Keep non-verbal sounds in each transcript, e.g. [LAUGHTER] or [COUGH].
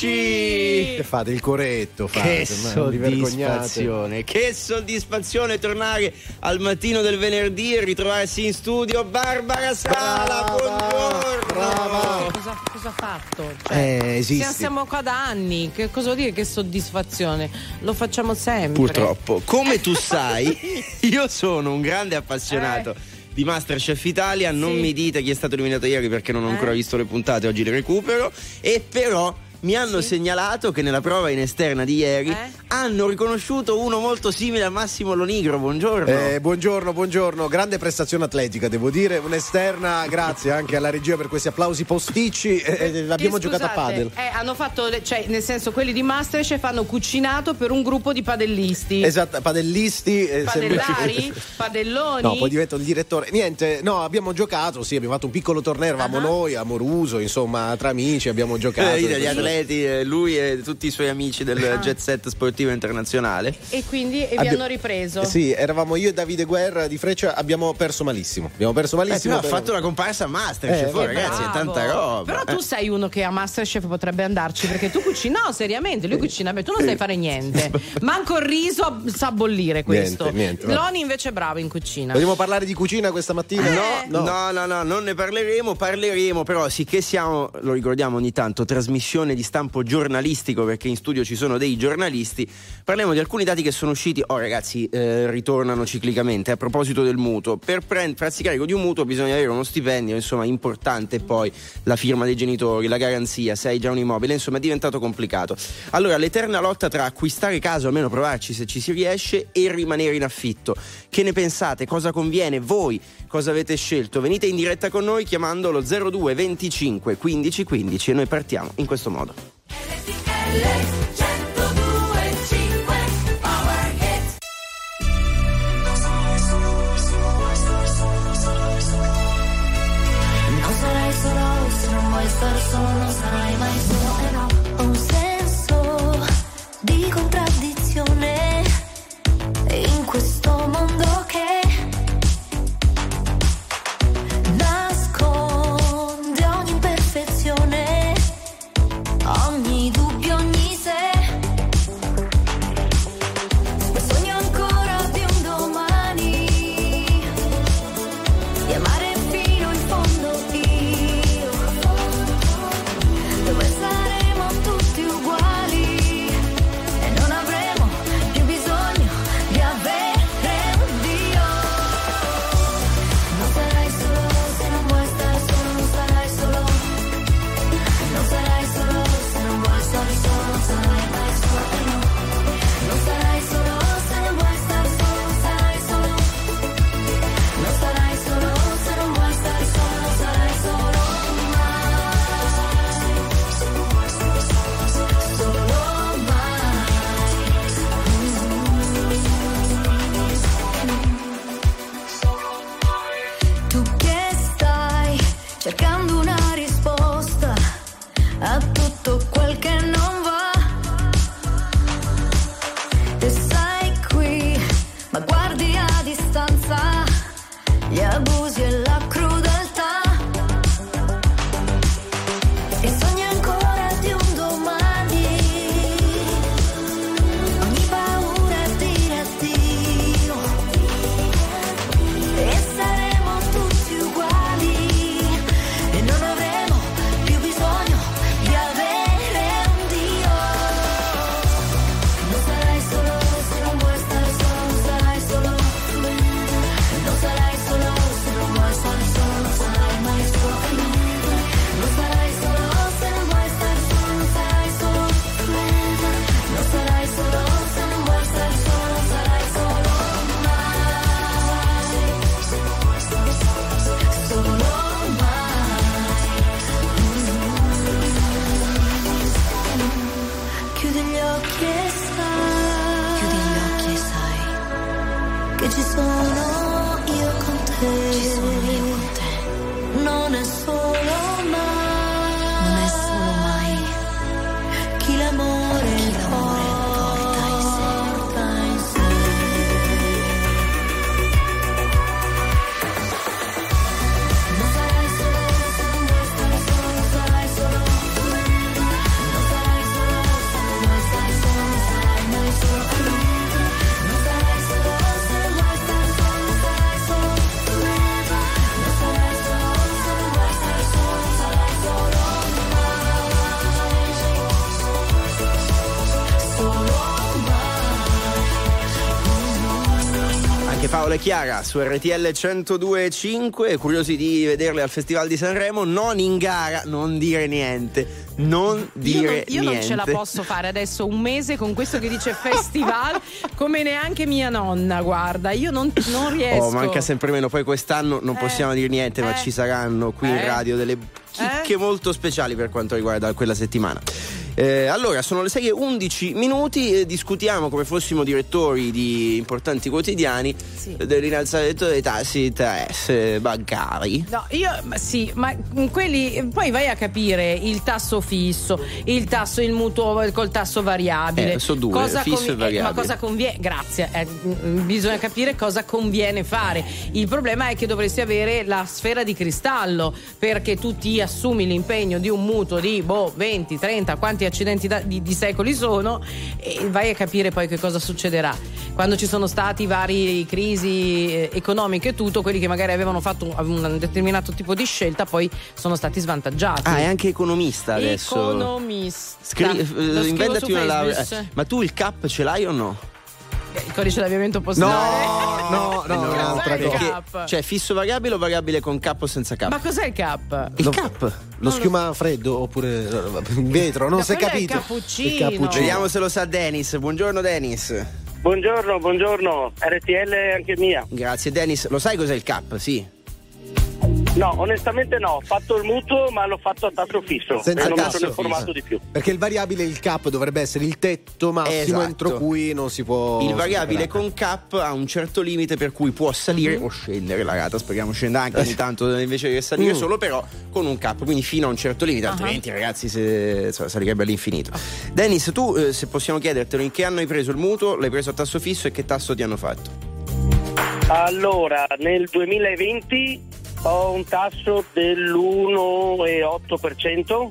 Eccoci! Che fate il coretto? Fate, Che soddisfazione, che soddisfazione tornare al mattino del venerdì e ritrovarsi in studio Barbara Sala, Brava, buongiorno! brava. Cosa, cosa ha fatto? Cioè, Eh, esisti. siamo- qua da anni, che cosa vuol dire che soddisfazione? Lo facciamo sempre. Purtroppo, come tu [LAUGHS] sai, io sono un grande appassionato. Di Masterchef Italia, non Eh. Sì. mi dite chi è stato eliminato ieri perché non ho ancora Eh. visto le puntate, oggi le recupero. E però mi hanno segnalato che nella prova in esterna di ieri Eh? hanno riconosciuto uno molto simile a Massimo Lonigro. Buongiorno. Eh, buongiorno, buongiorno, grande prestazione atletica, devo dire, un'esterna, grazie anche alla regia per questi applausi posticci, eh, eh, l'abbiamo Sì, giocata a padel. eh, hanno fatto, le- cioè, nel senso, quelli di Masterchef hanno cucinato per un gruppo di padellisti. Esatto, padellisti. eh, Padellari? Padelloni? No, poi divento il direttore. Niente, no, abbiamo giocato, sì, abbiamo fatto un piccolo torneo, eravamo Ah. noi, amoruso, insomma, tra amici, abbiamo giocato. Eh, atleti, eh, lui e tutti i suoi amici del Ah. jet set sportivo internazionale. E quindi e vi Abbia- hanno ripreso. Sì, eravamo io e Davide Guerra di Freccia, abbiamo perso malissimo. Abbiamo perso Eh, malissimo. però ha fatto la comparsa a Masterchef, Eh, oh, eh, ragazzi, è Bravo. tanta roba. Però tu Eh. sei uno che a Masterchef potrebbe andarci perché tu cucini. No, seriamente, lui cucina bene, tu non sai fare niente. [LAUGHS] Manco il riso sa bollire questo. Niente, niente. Loni invece è bravo in cucina. Vogliamo parlare di cucina questa mattina? Eh. No, No, no, no, non ne parleremo, parleremo però sicché siamo, lo ricordiamo ogni tanto, trasmissione di stampo giornalistico perché in studio ci sono dei giornalisti, parliamo di alcuni dati che sono usciti, oh ragazzi, eh, ritornano ciclicamente a proposito del mutuo, per prend- farsi carico di un mutuo bisogna avere uno stipendio, insomma, importante poi la firma dei genitori, la garanzia, se hai già un immobile, insomma è diventato complicato. Allora, l'eterna lotta tra acquistare casa o almeno provarci se ci si riesce e rimanere in affitto. Che ne pensate? Cosa conviene? Voi cosa avete scelto? Venite in diretta con noi chiamando lo 02 25 15 15 e noi partiamo in questo modo. Vuoi stare solo, non sarai mai no. Ho un senso di contraddizione in questo di amare Chiara su RTL 102.5, curiosi di vederle al Festival di Sanremo, non in gara, non dire niente. Non Io, dire non, io non niente. ce la posso fare adesso un mese con questo che dice festival [LAUGHS] come neanche mia nonna, guarda, io non, non riesco. Oh, manca sempre meno. Poi quest'anno non Eh, possiamo dire niente, ma eh, ci saranno qui in eh, radio delle chicche eh. molto speciali per quanto riguarda quella settimana. Eh, allora, sono le 6 e 11 minuti e discutiamo come fossimo direttori di importanti quotidiani Sì. eh, dell'innalzamento dei tassi di interesse bancari. No, io ma sì, ma quelli poi vai a capire il tasso fisso, il tasso, il mutuo col tasso variabile. Eh, sono due, fisso e eh, variabile. ma cosa conviene? Grazie, eh, mm, bisogna capire cosa conviene fare. Il problema è che dovresti avere la sfera di cristallo perché tu ti assumi l'impegno di un mutuo di boh, 20, 30, quanti accidenti da- di, di secoli sono e vai a capire poi che cosa succederà. Quando ci sono stati vari crisi eh, economiche e tutto, quelli che magari avevano fatto un, determinato tipo di scelta poi sono stati svantaggiati. Ah, è anche economista adesso. Economista. Scri- eh, inventati una laurea. Ma tu il cap ce l'hai o no? Il codice d'avviamento postale. no, no, Cos'è un'altra il cosa. cap? Cioè, fisso variabile o variabile con cap o senza cap? Ma cos'è il cap? il Lo- cap. Lo schiuma freddo oppure no, in vetro, non Ma si è è il capito. cappuccino. Il cappuccino. Vediamo se lo sa Dennis. Buongiorno Dennis. Buongiorno, buongiorno, RTL anche mia. Grazie Dennis. Lo sai cos'è il cap? Sì. No, onestamente no, ho fatto il mutuo ma l'ho fatto a tasso fisso Senza e non mi sono informato di più. Perché il variabile, il cap dovrebbe essere il tetto massimo Esatto. entro cui non si può. Il variabile superare. con cap ha un certo limite per cui può salire o scendere la rata, speriamo scenda anche ogni tanto invece che salire Mm. solo però con un cap, quindi fino a un certo limite, altrimenti ragazzi se, insomma, salirebbe all'infinito. Dennis, tu eh, se possiamo chiedertelo in che anno hai preso il mutuo, l'hai preso a tasso fisso e che tasso ti hanno fatto? Allora, nel 2020 ho un tasso dell'1,8%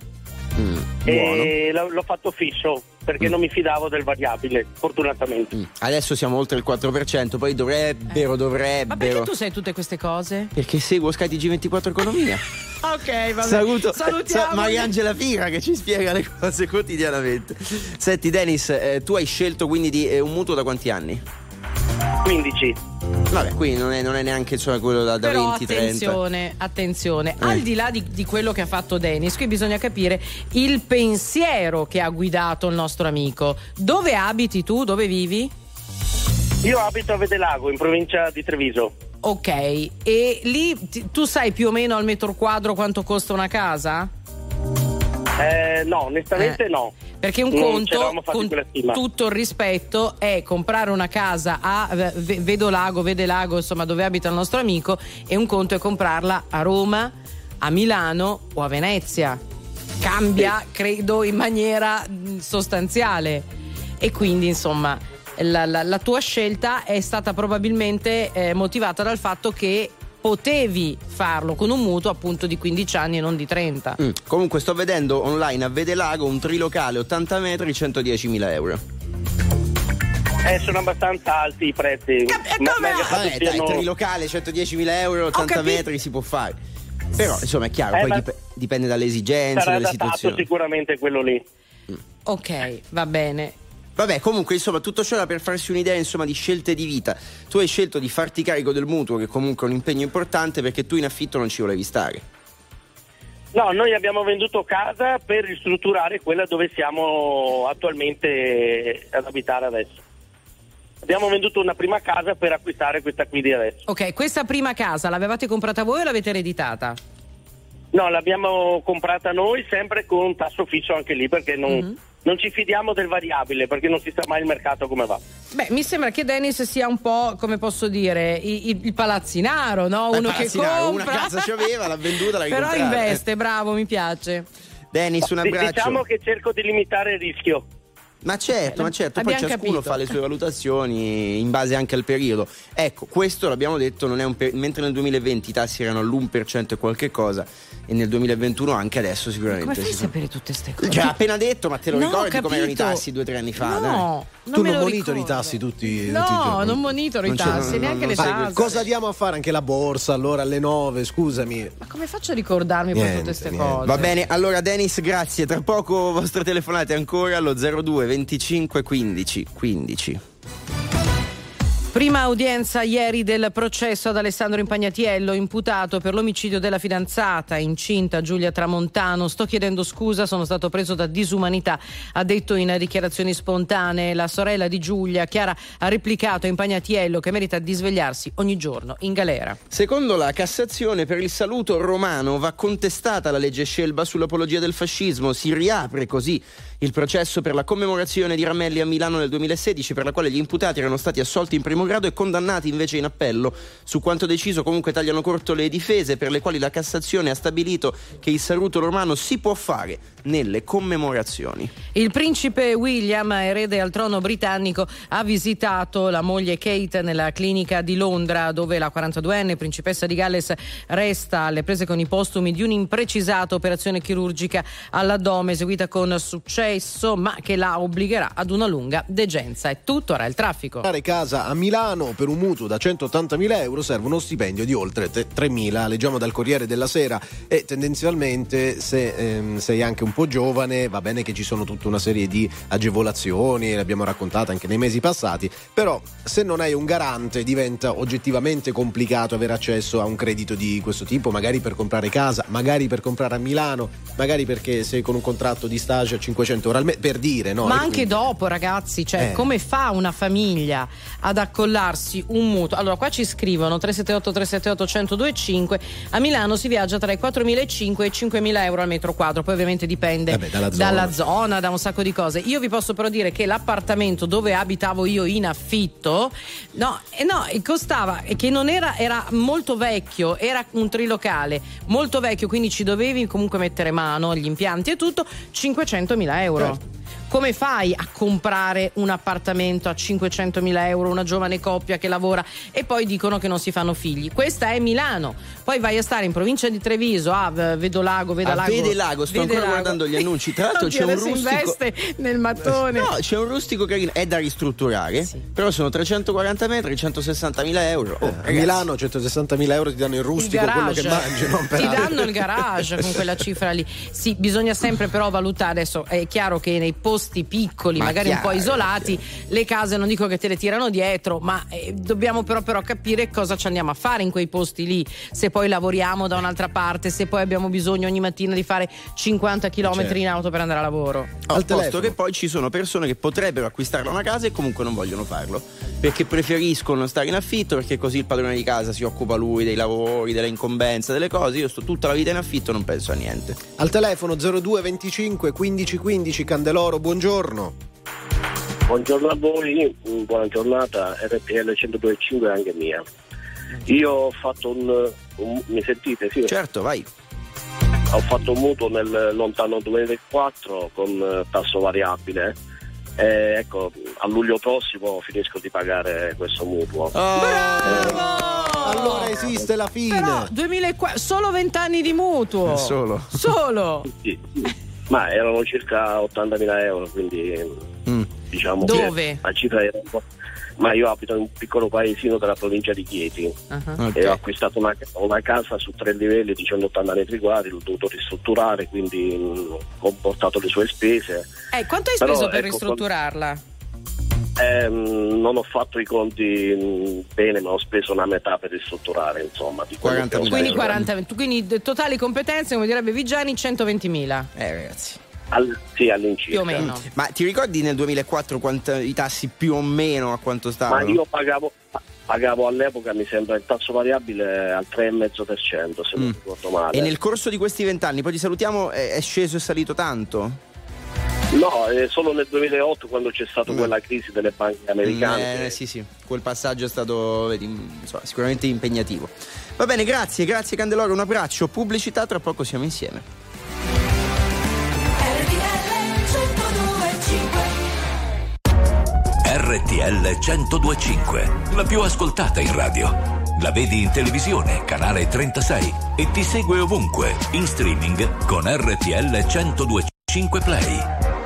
Mm, e l'ho fatto fisso perché non mi fidavo del variabile, fortunatamente. Mm. Adesso siamo oltre il 4%, poi dovrebbero, Ma dovrebbero. perché tu sai tutte queste cose? Perché seguo Sky TG24 Economia. [LAUGHS] Ok, va bene. Saluto Salutiamo. sa- Mariangela Fira che ci spiega le cose quotidianamente. Senti, Dennis, eh, tu hai scelto quindi di, eh, un mutuo da quanti anni? 15. Vabbè, quindi non è, non è neanche insomma, quello da, da Però 20, 30. attenzione, attenzione, Eh. al di là di, di quello che ha fatto Dennis, qui bisogna capire il pensiero che ha guidato il nostro amico. Dove abiti tu? Dove vivi? Io abito a Vedelago, in provincia di Treviso. Ok, e lì ti- tu sai più o meno al metro quadro quanto costa una casa? Eh, no, onestamente Eh. no. Perché un Non conto, con tutto il rispetto, è comprare una casa a eh, Ve- Vedolago, Vedelago, insomma dove abita il nostro amico, e un conto è comprarla a Roma, a Milano o a Venezia. Cambia, credo, in maniera mh, sostanziale. E quindi, insomma, la, la- la tua scelta è stata probabilmente eh, motivata dal fatto che potevi farlo con un mutuo appunto di 15 anni e non di 30. Mm. Comunque sto vedendo online a Vedelago un trilocale 80 metri 110.000 euro. Eh, sono abbastanza alti i prezzi. Cap- Ma- come- ma Vabbè, dai, siano- trilocale 110.000 euro, 80 capito. metri si può fare. Però insomma è chiaro, Eh, poi dip- dipende dalle esigenze, dalle situazioni. sicuramente quello lì. Ok, va bene. Vabbè, comunque, insomma, tutto ciò era per farsi un'idea, insomma, di scelte di vita. Tu hai scelto di farti carico del mutuo, che comunque è un impegno importante, perché tu in affitto non ci volevi stare. No, noi abbiamo venduto casa per ristrutturare quella dove siamo attualmente ad abitare adesso. Abbiamo venduto una prima casa per acquistare questa qui di adesso. Ok, questa prima casa l'avevate comprata voi o l'avete ereditata? No, l'abbiamo comprata noi sempre con tasso fisso anche lì perché non, Mhm. Non ci fidiamo del variabile perché non si sa mai il mercato come va. Beh, mi sembra che Dennis sia un po', come posso dire, i- i- il palazzinaro, no? Eh, Uno che palazzinaro, una compra. casa ci aveva, l'ha venduta, l'ha [LAUGHS] Però ricomprata. investe, bravo, mi piace. Dennis, un abbraccio. Diciamo che cerco di limitare il rischio. Ma certo, ma certo, poi ciascuno capito. fa le sue valutazioni in base anche al periodo. Ecco, questo l'abbiamo detto, non è un per- mentre nel 2020 i tassi erano all'1% e qualche cosa, e nel 2021 anche adesso sicuramente. Come fai sapere tutte queste cose? Cioè, appena detto, ma te lo No, ricordi come erano i tassi due o tre anni fa? dai? No, Tu me non lo monitori i ricordo. tassi tutti, tutti i No, giorni? non monitoro i Non c'è- tassi, non- neanche non le tasse. Cosa diamo a fare anche la borsa allora alle 9? Scusami. Ma come faccio a ricordarmi poi Niente, tutte queste niente. cose? Va bene, allora Dennis, grazie. Tra poco vostre telefonate ancora allo 02 25 15 15. Prima udienza ieri del processo ad Alessandro Impagnatiello, imputato per l'omicidio della fidanzata incinta Giulia Tramontano. Sto chiedendo scusa, sono stato preso da disumanità, ha detto in dichiarazioni spontanee. La sorella di Giulia, Chiara, ha replicato a Impagnatiello che merita di svegliarsi ogni giorno in galera. Secondo la Cassazione, per il saluto romano va contestata la legge Scelba sull'apologia del fascismo. Si riapre così il processo per la commemorazione di Ramelli a Milano nel 2016, per la quale gli imputati erano stati assolti in primo grado e condannati invece in appello. Su quanto deciso comunque tagliano corto le difese per le quali la Cassazione ha stabilito che il saluto romano si può fare nelle commemorazioni. Il principe William, erede al trono britannico, ha visitato la moglie Kate nella clinica di Londra dove la 42enne principessa di Galles resta alle prese con i postumi di un'imprecisata operazione chirurgica all'addome eseguita con successo ma che la obbligherà ad una lunga degenza. È tutto, ora il traffico. Fare casa a Milano per un mutuo da 180.000 euro serve uno stipendio di oltre 3.000, leggiamo dal Corriere della Sera e tendenzialmente se ehm, sei anche un po' giovane va bene che ci sono tutta una serie di agevolazioni, le abbiamo raccontate anche nei mesi passati, però se non hai un garante diventa oggettivamente complicato avere accesso a un credito di questo tipo, magari per comprare casa, magari per comprare a Milano, magari perché sei con un contratto di stage a 500 euro al mese, per dire, no? Ma E anche quindi- dopo, ragazzi, cioè Eh. come fa una famiglia ad accollarsi un mutuo? Allora, qua ci scrivono 378 378 1025 a Milano si viaggia tra i 4.500 e i 5.000 euro al metro quadro, poi ovviamente dipende Eh beh, dalla dalla zona. zona, da un sacco di cose. Io vi posso però dire che l'appartamento dove abitavo io in affitto, no, eh no e costava, e che non era, era molto vecchio, era un trilocale molto vecchio, quindi ci dovevi comunque mettere mano agli impianti e tutto, 500.000 euro. Certo. Come fai a comprare un appartamento a 500.000 euro, una giovane coppia che lavora e poi dicono che non si fanno figli? Questa è Milano. Poi vai a stare in provincia di Treviso, a Vedo Lago, Veda A Lago. Vede Lago, sto Vede ancora guardando gli annunci. Tra l'altro [LAUGHS] c'è un rustico- investe nel mattone. No, c'è un rustico carino, è da ristrutturare, Sì. però sono 340 metri, 160.000 euro. Oh, A ragazzi. Milano 160.000 euro ti danno il Il rustico, quello garage. che mangi, non per ti altro. danno il garage con quella cifra lì. Sì, bisogna sempre però valutare. Adesso è chiaro che nei posti piccoli, Ma magari un po' chiaro, isolati, le case non dico che te le tirano dietro, ma eh, dobbiamo però, però capire cosa ci andiamo a fare in quei posti lì. Se poi lavoriamo da un'altra parte, se poi abbiamo bisogno ogni mattina di fare 50 km Certo. in auto per andare a lavoro. Al Al posto telefono. che poi ci sono persone che potrebbero acquistare una casa e comunque non vogliono farlo perché preferiscono stare in affitto perché così il padrone di casa si occupa lui dei lavori, delle incombenze, delle cose. Io sto tutta la vita in affitto e non penso a niente. Al telefono 0225 1515 Candeloro, buongiorno. Buongiorno a voi, buona giornata, RPL 102.5 è anche mia. Io ho fatto un, un- mi sentite? Sì, Certo, vai. ho fatto un mutuo nel lontano 2004 con eh, tasso variabile. E ecco, a luglio prossimo finisco di pagare questo mutuo. Bravo! Allora esiste la fine. Però 2004, solo 20 anni di mutuo. Eh, [LAUGHS] solo. Solo. Sì, ma erano circa 80.000 euro, quindi Mm. diciamo Dove? che la cifra era un po'... Ma io abito in un piccolo paesino della provincia di Chieti. Uh-huh. Ok. e ho acquistato una, una casa su tre livelli di 180 metri quadri, l'ho dovuto ristrutturare, quindi mh, ho portato le sue spese. Eh, quanto hai Però, speso per ecco, ristrutturararla? Ehm, non ho fatto i conti mh, bene, ma ho speso una metà per ristrutturare, insomma. Di quello che ho 40.000 Quindi speso. euro. 40, quindi totali competenze, come direbbe Vigiani, 120.000 Eh, ragazzi. Al- sì, all'incirca. più o meno. Ma ti ricordi nel 2004 quanto, i tassi più o meno a quanto Ma stavano? io pagavo, pagavo all'epoca, mi sembra, il tasso variabile al 3,5%, se non Mm. ricordo male. E nel corso di questi vent'anni, poi ti salutiamo, è, è sceso e salito tanto? No, è solo nel 2008 quando c'è stata Mm. quella crisi delle banche americane. Eh, che- sì, sì, quel passaggio è stato vedi, insomma, sicuramente impegnativo. Va bene, grazie, grazie Candeloro, un abbraccio, pubblicità, tra poco siamo insieme. RTL 1025, la più ascoltata in radio. La vedi in televisione, canale 36 e ti segue ovunque, in streaming con RTL 1025 Play.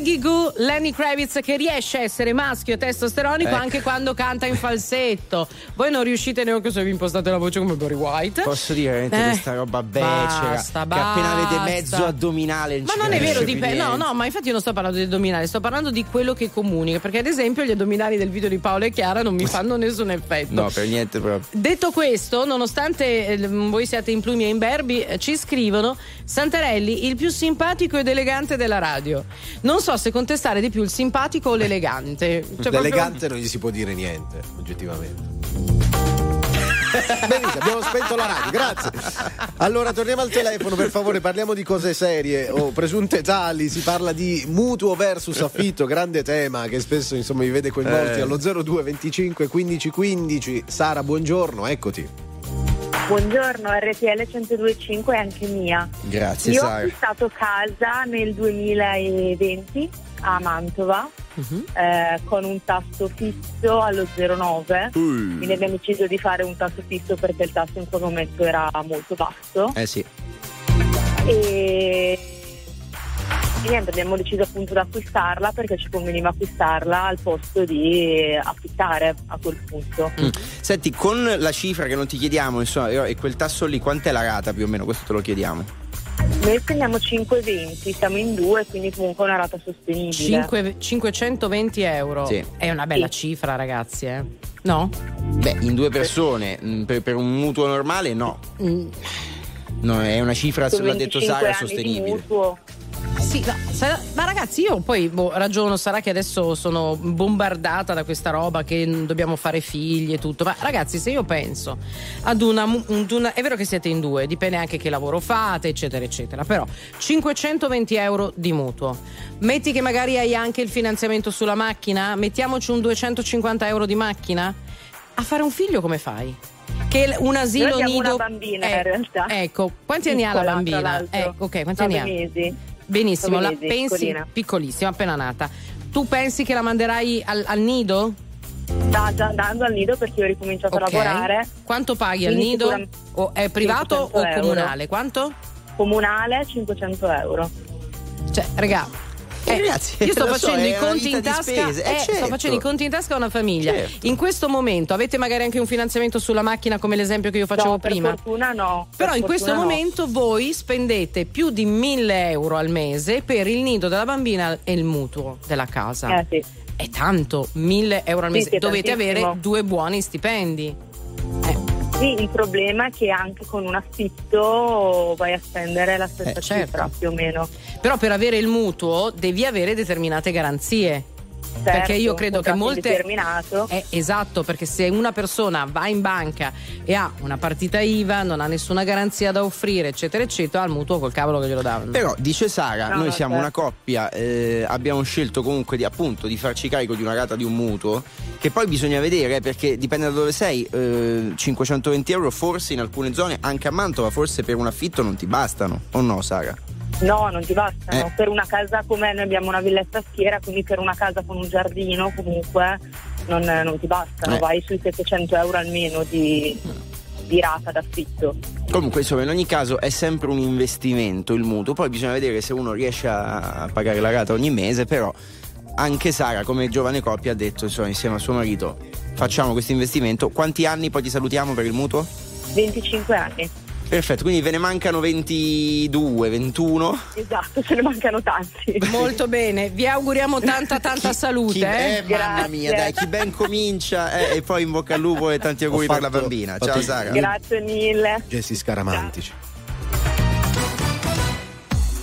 Peggy Lenny Kravitz che riesce a essere maschio e testosteronico Ecco. anche quando canta in falsetto. Voi non riuscite neanche se vi impostate la voce come Barry White. Posso dire veramente Eh, questa roba becera basta, che appena vede basta. mezzo addominale Ma non è vero, dipende. No, no, ma infatti io non sto parlando di addominali, sto parlando di quello che comunica. Perché, ad esempio, gli addominali del video di Paolo e Chiara non mi fanno nessun effetto. No, per niente proprio. Detto questo, nonostante eh, voi siate in plumi e in berbi, eh, ci scrivono Santarelli, il più simpatico ed elegante della radio. Non so se contestare di più il simpatico o l'elegante. Cioè, proprio- L'elegante non gli si può dire niente, oggettivamente. [LAUGHS] Benissimo, abbiamo spento la radio, grazie. Allora torniamo al telefono, per favore, parliamo di cose serie o presunte tali. Si parla di mutuo versus affitto, grande tema che spesso insomma vi vede coinvolti Eh. allo 02 25 15 15. Sara, buongiorno, eccoti. Buongiorno, RTL 102.5 è anche mia. Grazie, Io ho Sara. acquistato casa nel 2020 a Mantova Mhm. eh, con un tasso fisso allo 0,9. Quindi abbiamo deciso di fare un tasso fisso perché il tasso in quel momento era molto basso. Eh sì. E, e niente, abbiamo deciso appunto di acquistarla perché ci conveniva acquistarla al posto di affittare a quel punto. Mm. Senti, con la cifra che non ti chiediamo, insomma, e quel tasso lì, quant'è la rata più o meno? Questo te lo chiediamo. Noi spendiamo 5,20, siamo in due, quindi comunque è una rata sostenibile. Cinque- 520 euro. Sì. È una bella Sì. cifra, ragazzi, eh. No? Beh, in due persone, mh, per, per un mutuo normale no. Mm, No, è una cifra, l'ha detto 25 Sara, sostenibile. mutuo. Sì, sa- ma ragazzi, io poi boh, ragiono, sarà che adesso sono bombardata da questa roba che mm, dobbiamo fare figli e tutto. Ma ragazzi, se io penso ad una, ad una- È vero che siete in due, dipende anche che lavoro fate, eccetera, eccetera. Però 520 euro di mutuo. Metti che magari hai anche il finanziamento sulla macchina, mettiamoci un 250 euro di macchina. A fare un figlio come fai? Che un asilo Noi nido. una bambina, Eh, in realtà. Ecco, quanti anni ha la Piccola, bambina? Eh, ok, quanti anni ha? mesi. Benissimo, Nove la mesi, pensi piccolina. piccolissima, appena nata. Tu pensi che la manderai al, al nido? Sta già andando al nido perché ho ricominciato Ok. a lavorare. Quanto paghi al nido? O è privato 500 o euro. comunale? Quanto? Comunale 500 euro. Cioè, regà. Eh, ragazzi, io sto so, facendo è i conti tasca. Eh, eh, Sto certo. facendo i conti in tasca a una famiglia. Certo. In questo momento avete magari anche un finanziamento sulla macchina, come l'esempio che io facevo no, per prima. fortuna no. Però per in questo no. momento voi spendete più di 1000 euro al mese per il nido della bambina e il mutuo della casa. Eh sì. È tanto, 1000 euro al Sì, mese. sì, è Dovete tantissimo. avere due buoni stipendi. Eh, Sì, il problema è che anche con un affitto vai a spendere la stessa Eh, certo. cifra più o meno. Però per avere il mutuo devi avere determinate garanzie. Perché io Certo, credo che molte. Eh, esatto, perché se una persona va in banca e ha una partita IVA, non ha nessuna garanzia da offrire, eccetera, eccetera, al mutuo col cavolo che glielo danno. Però dice Sara, No, noi no, siamo certo. una coppia, eh, abbiamo scelto comunque di appunto di farci carico di una rata di un mutuo, che poi bisogna vedere eh, perché dipende da dove sei, eh, 520 euro forse in alcune zone, anche a Mantova forse per un affitto non ti bastano, o no Sara? No, non ti bastano. Eh. Per una casa come noi abbiamo una villetta schiera, quindi per una casa con un giardino comunque non, non ti bastano. Eh. Vai sui 700 euro almeno di, di rata d'affitto. Comunque insomma in ogni caso è sempre un investimento il mutuo, poi bisogna vedere se uno riesce a a pagare la rata ogni mese, però anche Sara come giovane coppia ha detto insomma insieme a suo marito facciamo questo investimento, quanti anni poi ti salutiamo per il mutuo? 25 anni. Perfetto, quindi ve ne mancano 22, 21. Esatto, ce ne mancano tanti. Molto bene, vi auguriamo tanta tanta salute. Chi- eh. eh, mamma mia, dai, chi ben comincia eh, e poi in bocca al lupo e tanti auguri Ho per la fatto- bambina. fatto Ciao Sara. Grazie mille. Gesti scaramantici.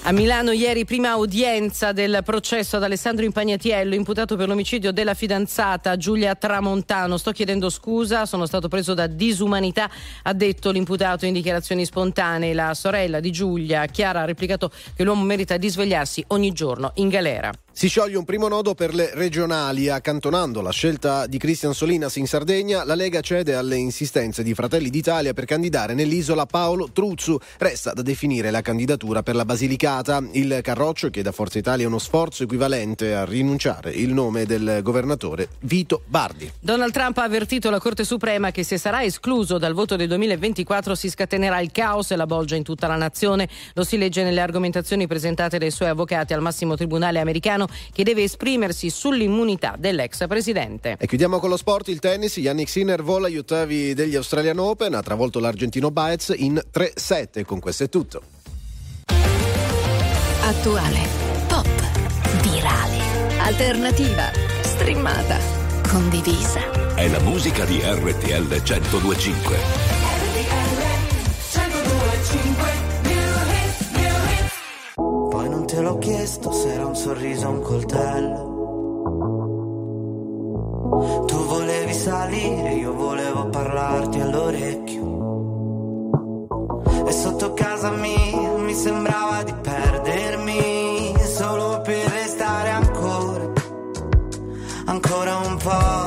A Milano ieri prima udienza del processo ad Alessandro Impagnatiello, imputato per l'omicidio della fidanzata Giulia Tramontano. Sto chiedendo scusa, sono stato preso da disumanità, ha detto l'imputato in dichiarazioni spontanee. La sorella di Giulia, Chiara, ha replicato che l'uomo merita di svegliarsi ogni giorno in galera. Si scioglie un primo nodo per le regionali, accantonando la scelta di Cristian Solinas in Sardegna, la Lega cede alle insistenze di Fratelli d'Italia per candidare nell'isola Paolo Truzzu. Resta da definire la candidatura per la Basilicata. Il Carroccio chiede a Forza Italia uno sforzo equivalente a rinunciare il nome del governatore Vito Bardi. Donald Trump ha avvertito la Corte Suprema che se sarà escluso dal voto del 2024 si scatenerà il caos e la bolgia in tutta la nazione. Lo si legge nelle argomentazioni presentate dai suoi avvocati al massimo tribunale americano che deve esprimersi sull'immunità dell'ex presidente. E chiudiamo con lo sport, il tennis. Yannick Sinner vola gli ottavi degli Australian Open, ha travolto l'argentino Baez in 3-7. Con questo è tutto. Attuale, pop, virale, alternativa, streamata, condivisa. È la musica di RTL 1025. Poi non te l'ho chiesto se era un sorriso o un coltello. Tu volevi salire, io volevo parlarti all'orecchio. E sotto casa mia mi sembrava di perdermi solo per restare ancora, ancora un po'.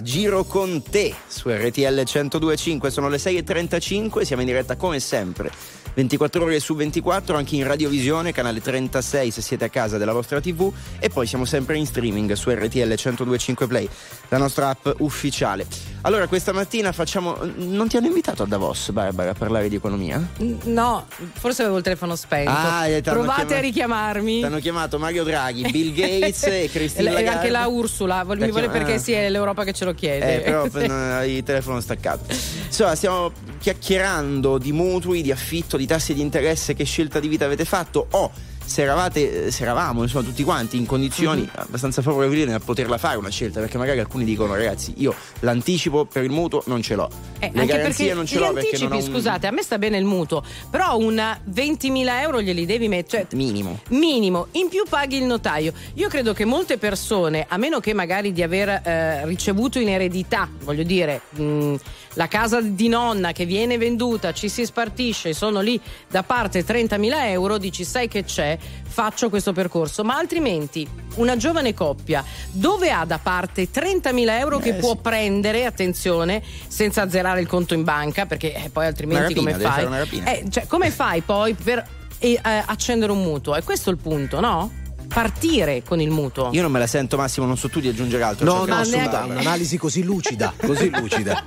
Giro con te su RTL 1025, sono le 6.35, siamo in diretta come sempre, 24 ore su 24, anche in radiovisione, canale 36 se siete a casa della vostra tv e poi siamo sempre in streaming su RTL 1025 Play, la nostra app ufficiale. Allora questa mattina facciamo... Non ti hanno invitato a Davos, Barbara, a parlare di economia? No, forse avevo il telefono spento. Ah, Provate chiama- a richiamarmi. Ti hanno chiamato Mario Draghi, Bill [LAUGHS] Gates e Christine E anche la Ursula, mi vuole perché ah. sì, è l'Europa che ce lo chiede. Eh, però hai il telefono staccato. Insomma, stiamo chiacchierando di mutui, di affitto, di tassi di interesse, che scelta di vita avete fatto o se eravate, se eravamo insomma tutti quanti in condizioni Mhm. abbastanza favorevoli nel poterla fare una scelta, perché magari alcuni dicono ragazzi io l'anticipo per il mutuo non ce l'ho, Eh, le anche garanzie perché non ce gli l'ho perché anticipi, non ho un scusate, a me sta bene il mutuo, però una 20.000 euro glieli devi mettere. Cioè, minimo. minimo, in più paghi il notaio. Io credo che molte persone, a meno che magari di aver eh, ricevuto in eredità, voglio dire, mh, la casa di nonna che viene venduta, ci si spartisce, sono lì da parte 30.000 euro, dici sai che c'è, faccio questo percorso, ma altrimenti una giovane coppia dove ha da parte 30.000 euro che Eh, può sì. prendere, attenzione, senza azzerare il conto in banca, perché eh, poi altrimenti Una rapina, come fai? Eh, cioè, come fai poi per eh, accendere un mutuo? E questo è il punto, no? Partire con il mutuo. Io non me la sento Massimo, non so tu di aggiungere altro. No, cioè, no, assolutamente. Un'analisi così lucida, [LAUGHS] così lucida.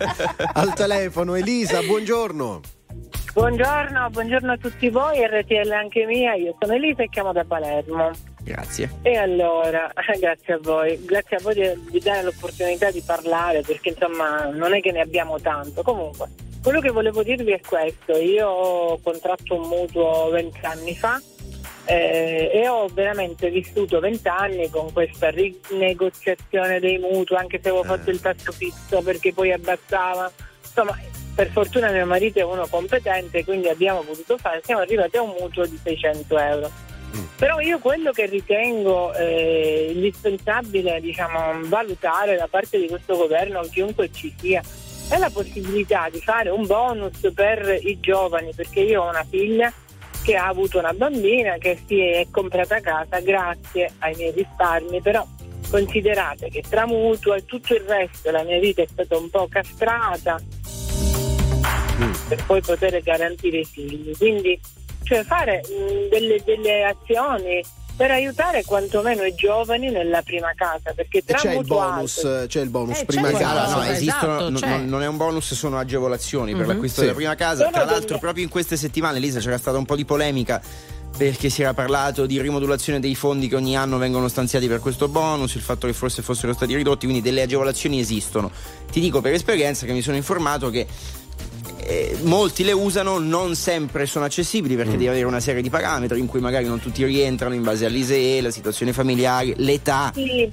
Al telefono Elisa, buongiorno. Buongiorno, buongiorno a tutti voi, RTL anche mia, io sono Elisa e chiamo da Palermo. Grazie. E allora, [LAUGHS] grazie a voi, grazie a voi di, di dare l'opportunità di parlare perché insomma non è che ne abbiamo tanto. Comunque, quello che volevo dirvi è questo, io ho contratto un mutuo vent'anni fa eh, e ho veramente vissuto vent'anni con questa rinegoziazione dei mutui, anche se avevo fatto il tasso fisso perché poi abbassava. Insomma, per fortuna mio marito è uno competente, quindi abbiamo potuto fare, siamo arrivati a un mutuo di 600 euro. Però io quello che ritengo eh, indispensabile diciamo, valutare da parte di questo governo, chiunque ci sia, è la possibilità di fare un bonus per i giovani, perché io ho una figlia che ha avuto una bambina che si è comprata casa grazie ai miei risparmi, però considerate che tra mutuo e tutto il resto la mia vita è stata un po' castrata per poi poter garantire i figli. Quindi cioè fare mh, delle, delle azioni per aiutare quantomeno i giovani nella prima casa, perché E tra c'è il bonus, alto- c'è il bonus Eh, prima casa. Esatto, no, Esatto, esistono, esatto, non- cioè. non, non è un bonus, sono agevolazioni per Mhm. l'acquisto Sì. della prima casa. Sono Tra l'altro, delle- proprio in queste settimane, Elisa, c'era stata un po' di polemica perché si era parlato di rimodulazione dei fondi che ogni anno vengono stanziati per questo bonus, il fatto che forse fossero stati ridotti, quindi delle agevolazioni esistono. Ti dico per esperienza che mi sono informato che eh, molti le usano, non sempre sono accessibili perché devi avere una serie di parametri in cui magari non tutti rientrano in base all'ISEE, la situazione familiare, l'età, Sì,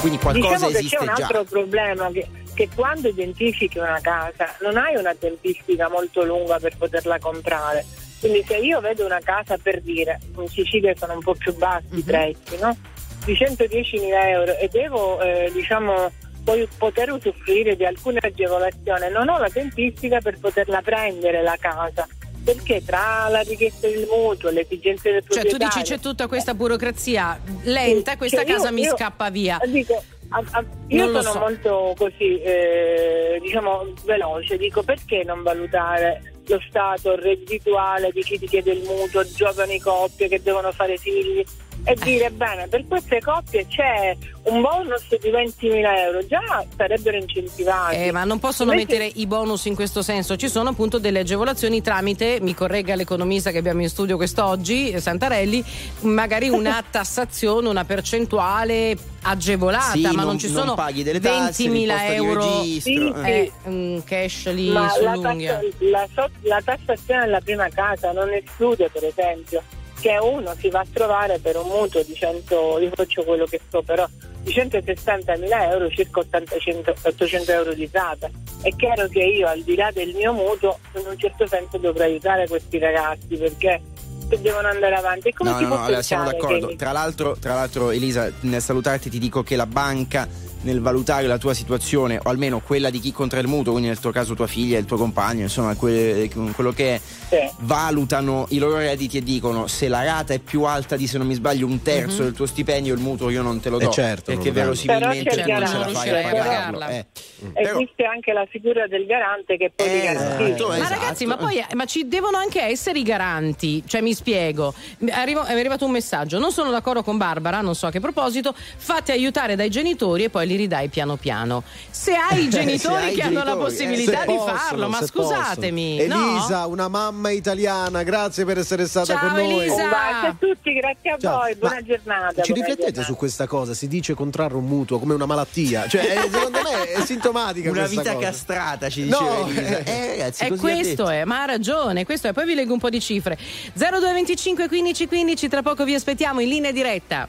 quindi qualcosa diciamo che esiste c'è un già. altro problema che, che quando identifichi una casa non hai una tempistica molto lunga per poterla comprare. Quindi se io vedo una casa per dire, in Sicilia sono un po' più bassi i prezzi, no? Di 110.000 euro e devo eh, diciamo poi poter usufruire di alcune agevolazioni, non ho la tempistica per poterla prendere la casa. Perché tra la richiesta del mutuo, le esigenze del Cioè, tu proprietario dici c'è tutta questa burocrazia lenta, sì, questa cioè, io- casa mi io- scappa via. Dico, a- a- io sono so. molto così, eh, diciamo, veloce. Dico perché non valutare lo stato reddituale di chi ti chiede il mutuo, giovani coppie che devono fare figli e dire bene, per queste coppie c'è un bonus di 20.000 euro, già sarebbero incentivati. Eh, ma non possono Invece- mettere i bonus in questo senso, ci sono appunto delle agevolazioni tramite, mi corregga l'economista che abbiamo in studio quest'oggi, eh, Santarelli, magari una [LAUGHS] tassazione, una percentuale agevolata, Sì, ma non, non- ci non sono paghi delle tasse, 20.000 l'imposta di euro registro, Sì, eh, un cash lì Ma la, sull'unghia. tassa- la so- la tassazione della prima casa non esclude, per esempio, che uno si va a trovare per un mutuo di 100, io faccio quello che so, però di 160 mila euro, circa 800, 800 euro di rata. È chiaro che io, al di là del mio mutuo, in un certo senso dovrò aiutare questi ragazzi perché se devono andare avanti. Come No, no, no, allora siamo d'accordo. che- Tra l'altro, tra l'altro, Elisa, nel salutarti ti dico che la banca nel valutare la tua situazione, o almeno quella di chi contra il mutuo, quindi nel tuo caso tua figlia, il tuo compagno, insomma, que- quello che è, Sì. valutano i loro redditi e dicono se la rata è più alta di, se non mi sbaglio, un terzo Mhm. del tuo stipendio, il mutuo io non te lo Eh do. certo, non perché verosimilmente c'è non ce la fai a pagarlo. eh. Però- Esiste anche la figura del garante che poi Eh, garantisce. esatto, Ma esatto. ragazzi, ma poi ma ci devono anche essere i garanti. Cioè, mi spiego. Arrivo- è arrivato un messaggio. Non sono d'accordo con Barbara, non so a che proposito. Fate aiutare dai genitori e poi li ridai piano piano. Se hai i [LAUGHS] genitori hai i che hanno la genitori, eh, possibilità Se di possono, farlo, ma scusatemi. possono. no? Elisa, una mamma italiana, grazie per essere stata Ciao, con noi. Elisa. Un bacio a tutti, grazie a Ciao. voi, buona Ma giornata. Ci buona riflettete giornata. su questa cosa? Si dice contrarre un mutuo come una malattia. Cioè, eh, secondo me è [LAUGHS] sintomatica Una vita cosa. castrata, ci diceva No, Elisa. eh. Eh, ragazzi, E così ha questo è, ma ha ragione, questo è. Poi vi leggo un po' di cifre. 0225 15 15, tra poco vi aspettiamo in linea diretta.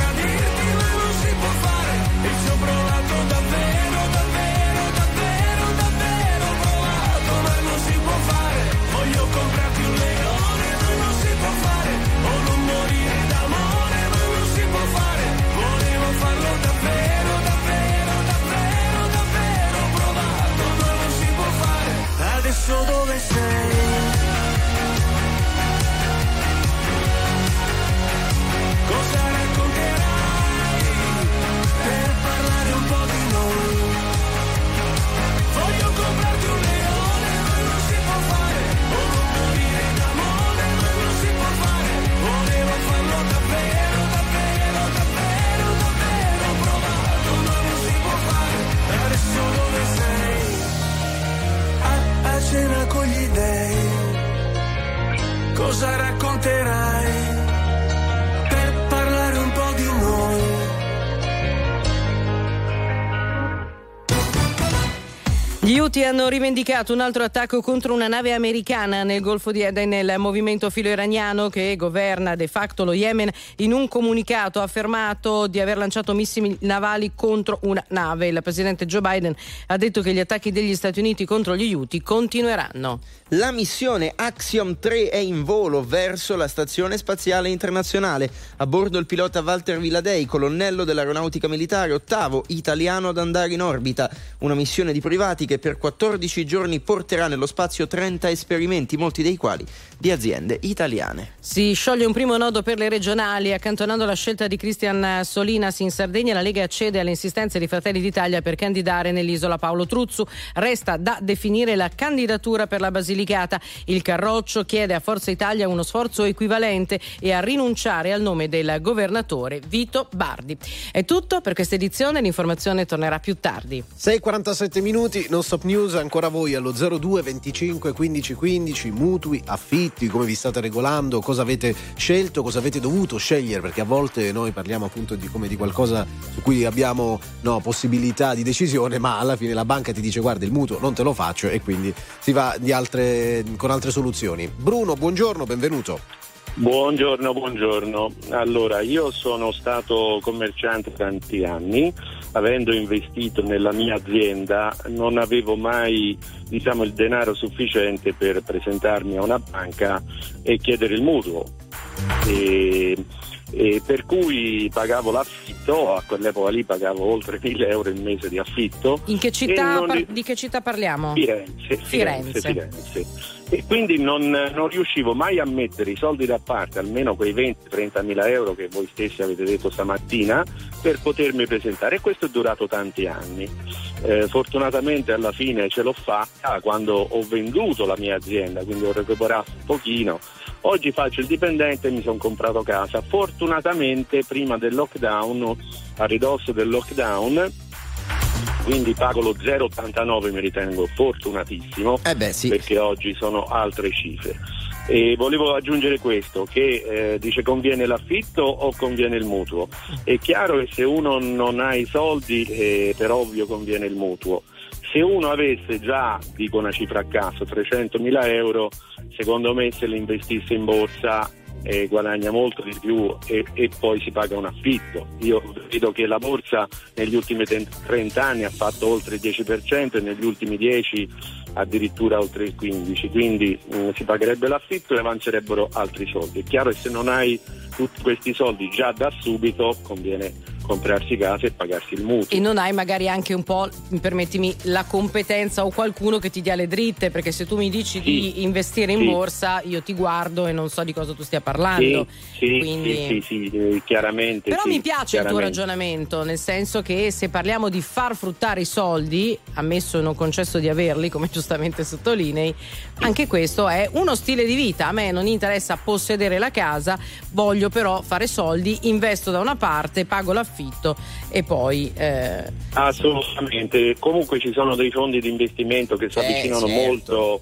cosa racconterai? Gli Houthi hanno rivendicato un altro attacco contro una nave americana nel Golfo di Eden nel movimento filo iraniano che governa de facto lo Yemen in un comunicato ha affermato di aver lanciato missili navali contro una nave. Il presidente Joe Biden ha detto che gli attacchi degli Stati Uniti contro gli Houthi continueranno. La missione Axiom 3 è in volo verso la Stazione Spaziale Internazionale. A bordo il pilota Walter Villadei, colonnello dell'aeronautica militare, ottavo italiano ad andare in orbita. Una missione di privati che per 14 giorni porterà nello spazio 30 esperimenti, molti dei quali di aziende italiane. Si scioglie un primo nodo per le regionali, accantonando la scelta di Cristian Solinas in Sardegna, la Lega accede alle insistenze di Fratelli d'Italia per candidare nell'isola Paolo Truzzu. Resta da definire la candidatura per la Basilicata. Il Carroccio chiede a Forza Italia uno sforzo equivalente e a rinunciare al nome del governatore Vito Bardi. È tutto per questa edizione, l'informazione tornerà più tardi. 6:47 minuti, non sto top news ancora voi allo 02 25 15 15 mutui, affitti, come vi state regolando, cosa avete scelto, cosa avete dovuto scegliere perché a volte noi parliamo appunto di come di qualcosa su cui abbiamo no, possibilità di decisione ma alla fine la banca ti dice guarda il mutuo non te lo faccio e quindi si va altre, con altre soluzioni. Bruno, buongiorno, benvenuto. Buongiorno, buongiorno. Allora, io sono stato commerciante tanti anni, avendo investito nella mia azienda non avevo mai diciamo, il denaro sufficiente per presentarmi a una banca e chiedere il mutuo. E, e per cui pagavo l'affitto, a quell'epoca lì pagavo oltre 1000 euro il mese di affitto. In che città, non di che città parliamo? Firenze, Firenze. Firenze, Firenze. E quindi non, non riuscivo mai a mettere i soldi da parte, almeno quei 20-30 mila euro che voi stessi avete detto stamattina, per potermi presentare. E questo è durato tanti anni. Eh, fortunatamente alla fine ce l'ho fatta quando ho venduto la mia azienda, quindi ho recuperato un pochino. Oggi faccio il dipendente e mi sono comprato casa. Fortunatamente prima del lockdown, a ridosso del lockdown, quindi pago lo 0,89 mi ritengo fortunatissimo perché oggi sono altre cifre. E volevo aggiungere questo, che eh, dice conviene l'affitto o conviene il mutuo. È chiaro che se uno non ha i soldi, eh, per ovvio conviene il mutuo. Se uno avesse già, dico una cifra a caso, 300.000 euro, secondo me se li investisse in borsa eh, guadagna molto di più e, e poi si paga un affitto. Io vedo che la borsa negli ultimi 30 anni ha fatto oltre il 10% e negli ultimi 10 addirittura oltre il 15%, quindi mh, si pagherebbe l'affitto e avanzerebbero altri soldi. È chiaro che se non hai tutti questi soldi già da subito conviene comprarsi casa e pagarsi il mutuo. E non hai magari anche un po', permettimi, la competenza o qualcuno che ti dia le dritte, perché se tu mi dici di investire in Sì. borsa, io ti guardo e non so di cosa tu stia parlando. Sì, sì, Quindi- sì, sì, sì, eh, chiaramente. Però sì, mi piace il tuo ragionamento, nel senso che se parliamo di far fruttare i soldi, ammesso e non concesso di averli, come giustamente sottolinei, anche questo è uno stile di vita. A me non interessa possedere la casa, voglio però fare soldi, investo da una parte, pago l'affitto e poi... eh, Assolutamente, comunque ci sono dei fondi di investimento che si Eh, avvicinano certo, molto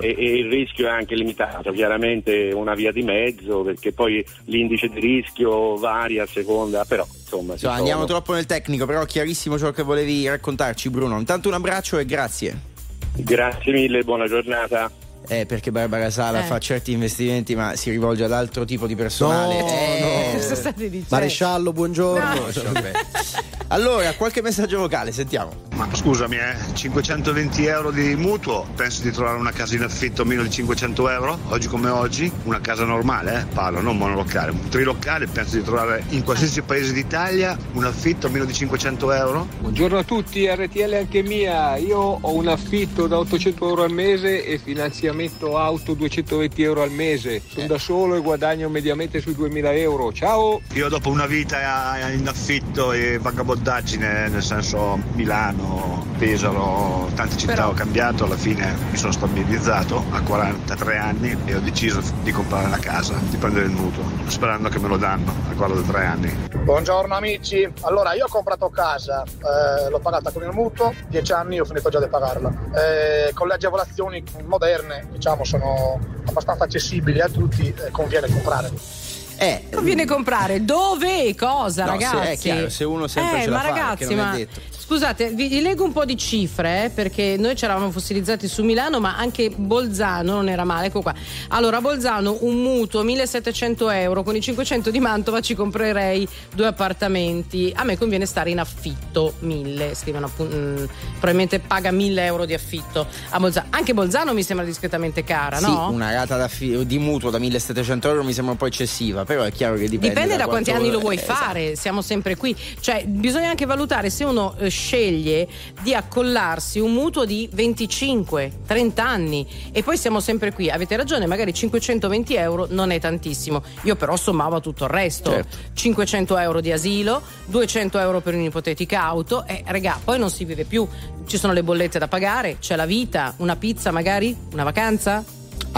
e, e il rischio è anche limitato, chiaramente una via di mezzo perché poi l'indice di rischio varia a seconda, però insomma... Insomma, andiamo sono- troppo nel tecnico, però chiarissimo ciò che volevi raccontarci, Bruno. Intanto un abbraccio e grazie. Grazie mille, buona giornata. Eh, perché Barbara Sala Eh. fa certi investimenti, ma si rivolge ad altro tipo di personale. No, Eh, [LAUGHS] cosa state dicendo? Maresciallo, buongiorno. No. Allora, qualche messaggio vocale, sentiamo. Ma scusami, eh, 520 euro di mutuo, penso di trovare una casa in affitto a meno di 500 euro, oggi come oggi, una casa normale, eh, parlo, non monolocale, un trilocale, penso di trovare in qualsiasi paese d'Italia un affitto a meno di 500 euro. Buongiorno a tutti, RTL anche mia. Io ho un affitto da 800 euro al mese e finanziamento auto 220 euro al mese. Sono da solo e guadagno mediamente sui 2000 euro. Ciao! Io dopo una vita in affitto e vagabondaggine, nel senso Milano, Pesaro, tante città ho cambiato, alla fine mi sono stabilizzato a 43 anni e ho deciso di comprare una casa, di prendere il mutuo, sperando che me lo danno a 43 anni. Buongiorno amici, allora io ho comprato casa, eh, l'ho pagata con il mutuo, 10 anni ho finito già di pagarla. Eh, con le agevolazioni moderne, diciamo, sono abbastanza accessibili a tutti, eh, conviene comprare. Eh, Conviene comprare dove e cosa, No, se- ragazzi? è chiaro, se uno sempre eh, ce la ma fa, ragazzi, perché non è ma detto. Scusate, vi, leggo un po' di cifre, eh, perché noi ci eravamo fossilizzati su Milano, ma anche Bolzano non era male. Ecco qua. Allora, Bolzano un mutuo 1700 euro, con i 500 di Mantova ci comprerei due appartamenti. A me conviene stare in affitto 1000, scrivono appun- mm, probabilmente paga 1000 euro di affitto a Bolzano. Anche Bolzano mi sembra discretamente cara, Sì, no? una rata di mutuo da 1700 euro mi sembra un po' eccessiva, però è chiaro che dipende. Dipende da, quanti quanto- anni lo vuoi eh, fare, siamo sempre qui. Cioè, bisogna anche valutare se uno eh, sceglie di accollarsi un mutuo di 25, 30 anni e poi siamo sempre qui. Avete ragione, magari 520 euro non è tantissimo. Io però sommavo tutto il resto. Certo. 500 euro di asilo, 200 euro per un'ipotetica auto e regà, poi non si vive più. Ci sono le bollette da pagare, c'è la vita, una pizza magari, una vacanza.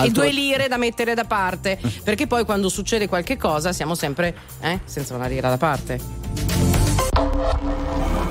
E due lire da mettere da parte, [LAUGHS] perché poi quando succede qualche cosa siamo sempre eh, senza una lira da parte.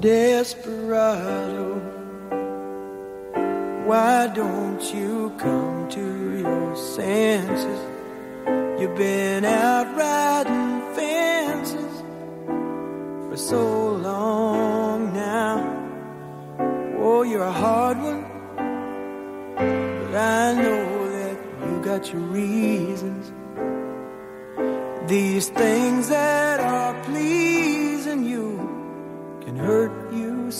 Desperado, why don't you come to your senses? You've been out riding fences for so long now. Oh, you're a hard one, but I know that you got your reasons. These things that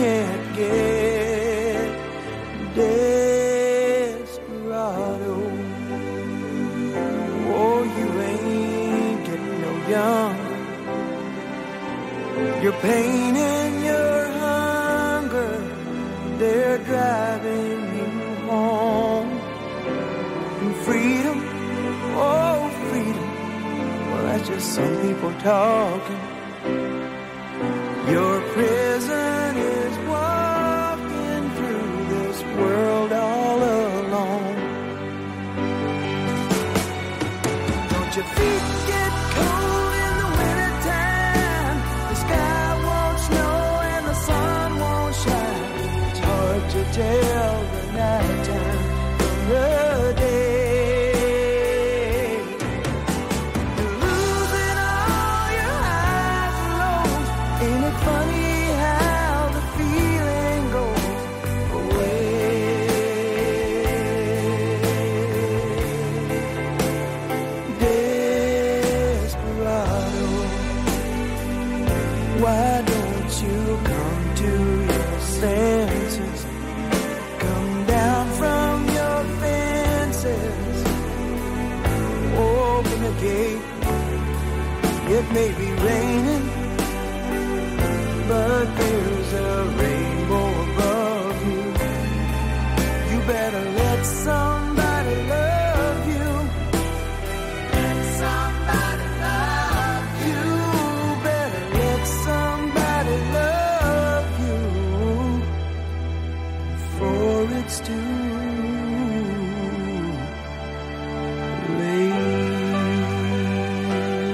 can't get. Desperado. Oh, you ain't getting no younger. Your pain and your hunger, they're driving you home. And freedom, oh, freedom. Well, that's just some people talking.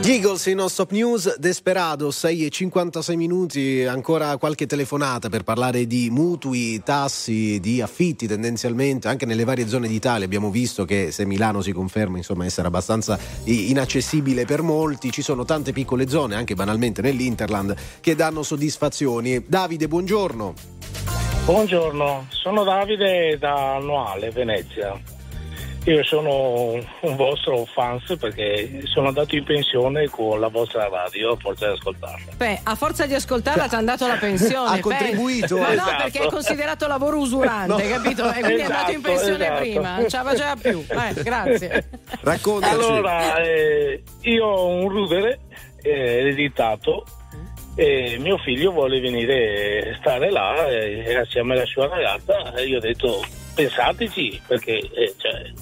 Gli Eagles in No Stop News, Desperado, 6 e 56 minuti, ancora qualche telefonata per parlare di mutui, tassi, di affitti tendenzialmente, anche nelle varie zone d'Italia abbiamo visto che se Milano si conferma insomma essere abbastanza inaccessibile per molti, ci sono tante piccole zone, anche banalmente nell'Interland, che danno soddisfazioni. Davide, buongiorno. Buongiorno, sono Davide da Annuale, Venezia. Io sono un vostro fans perché sono andato in pensione con la vostra radio a forza di ascoltarla. Beh, a forza di ascoltarla ti hanno dato la [LAUGHS] pensione. Ha beh. contribuito. Ma no, Esatto. perché è considerato lavoro usurante, [LAUGHS] No. capito? E quindi è andato in Esatto, pensione esatto. prima, non ce la faceva più. [LAUGHS] Eh, grazie. Raccontaci. Allora, eh, io ho un rudere eh, ereditato e mio figlio vuole venire a stare là eh, assieme alla sua ragazza e io ho detto pensateci perché eh, cioè,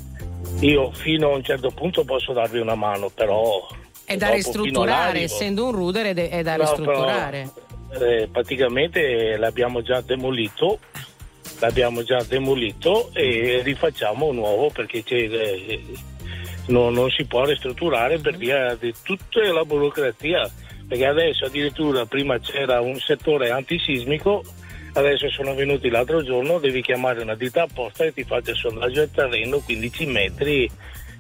io fino a un certo punto posso darvi una mano però È da dopo, ristrutturare, essendo un rudere è da No, ristrutturare. eh, praticamente l'abbiamo già demolito l'abbiamo già demolito e rifacciamo un nuovo perché c'è, eh, no- non si può ristrutturare per via di tutta la burocrazia perché adesso addirittura prima c'era un settore antisismico adesso sono venuti l'altro giorno devi chiamare una ditta apposta e ti faccia il sondaggio del terreno 15 metri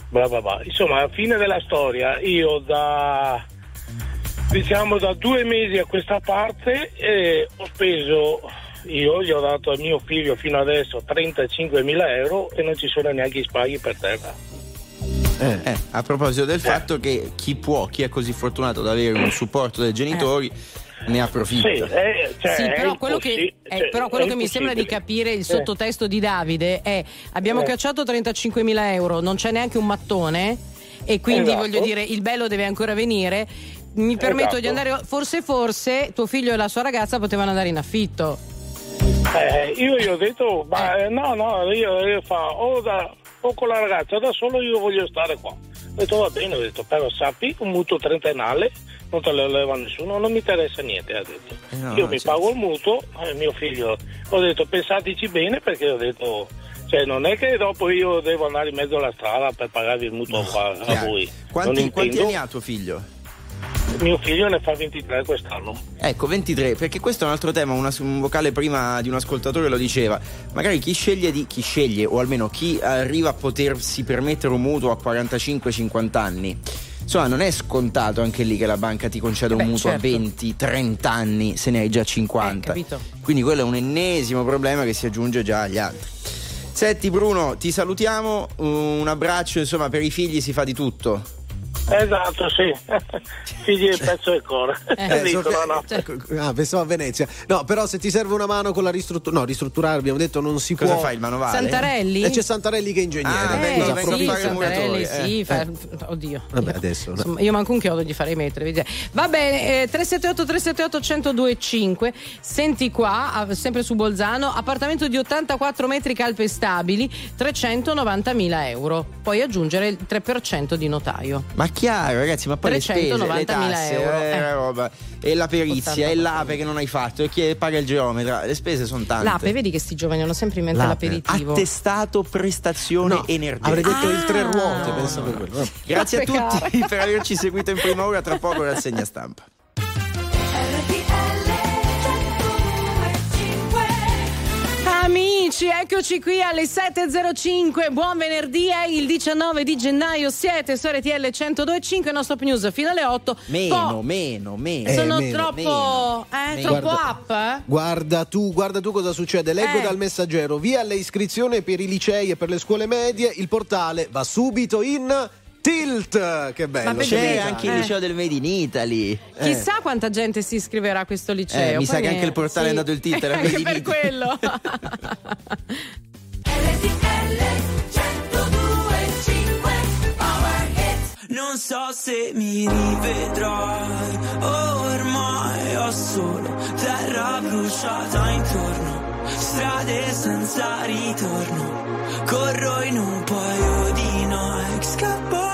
bla bla bla. Insomma alla fine della storia. Io da diciamo da due mesi a questa parte eh, ho speso, io gli ho dato a mio figlio fino adesso 35 mila euro e non ci sono neanche i spaghi per terra. Eh, a proposito del fatto che chi può, chi è così fortunato ad avere un supporto dei genitori, ne approfitta. Sì, eh, cioè, Sì, però quello che, eh, cioè, però quello che mi sembra di capire il Eh. sottotesto di Davide è abbiamo Eh. cacciato 35.000 euro, non c'è neanche un mattone e quindi Esatto. voglio dire il bello deve ancora venire. Mi permetto Esatto. di andare, forse forse tuo figlio e la sua ragazza potevano andare in affitto. Eh, io gli ho detto, ma eh, no, no, io, io fa, o, da, o con la ragazza, da solo io voglio stare qua. Ho detto va bene, ho detto, però sappi, un mutuo trentennale non te lo leva nessuno, non mi interessa niente, ha detto. Eh no, io mi certo. pago il mutuo, eh, mio figlio, ho detto pensateci bene perché ho detto, cioè non è che dopo io devo andare in mezzo alla strada per pagarvi il mutuo qua a Chiaro. voi. Quanti, quanti anni ha tuo figlio? Mio figlio ne fa 23 quest'anno. Ecco, 23, perché questo è un altro tema, una- un vocale prima di un ascoltatore lo diceva, magari chi sceglie, di, chi sceglie o almeno chi arriva a potersi permettere un mutuo a 45-50 anni, insomma non è scontato anche lì che la banca ti conceda un Beh, mutuo certo. a 20-30 anni se ne hai già 50. Eh. Quindi quello è un ennesimo problema che si aggiunge già agli altri. Senti Bruno, ti salutiamo, un abbraccio, insomma per i figli si fa di tutto. Esatto, sì. [LAUGHS] Figli del pezzo del cuore. Eh, Dico, so che- no, no. ecco, Ah, pensavo a Venezia. No, però se ti serve una mano con la ristrutturazione, no, ristrutturare abbiamo detto non si Cosa può. fai, il manovale? Santarelli? E c'è Santarelli che è ingegnere. Ah, Eh, vengo- Scusa, vengo a sì, Santarelli, sì, eh. fa- oddio. Vabbè, adesso. no. Insomma, io manco un chiodo di fare i metri. vedi. Va bene, eh, 378 378 1025. Senti qua, sempre su Bolzano, appartamento di 84 metri calpestabili, 390.000 euro. Puoi aggiungere il 3% di notaio. Ma chiaro, ragazzi, ma poi le spese, le 390.000 tasse, euro, eh, eh. la roba, e la perizia, 80. e l'ape che non hai fatto, e chi paga il geometra, le spese sono tante. L'ape, vedi che sti giovani hanno sempre in mente L'ape. l'aperitivo. Attestato prestazione No, energetica. avrei detto il tre Ah. ruote, quello. Vabbè. Grazie a tutti [LAUGHS] per averci seguito in prima ora, tra poco rassegna stampa. Amici, eccoci qui alle 7.05. Buon venerdì, è il 19 di gennaio. Siete su RTL 102.5, il nostro News fino alle 8. Meno, Po- meno, meno. Eh, sono meno, troppo, eh, meno. troppo Guarda- up? eh? Guarda tu, guarda tu cosa succede. Leggo Eh. dal messaggero: via le iscrizioni per i licei e per le scuole medie. Il portale va subito in tilt. Che bello. Ma C'è anche il eh. liceo del Made in Italy. Chissà quanta gente si iscriverà a questo liceo. Eh, mi Poi sa che ne- anche il portale è andato il tilt, era Anche [LAUGHS] Made in per Italy. quello. [LAUGHS] Non so se mi rivedrai, ormai ho solo terra bruciata intorno, strade senza ritorno, corro in un paio di Nike, scappo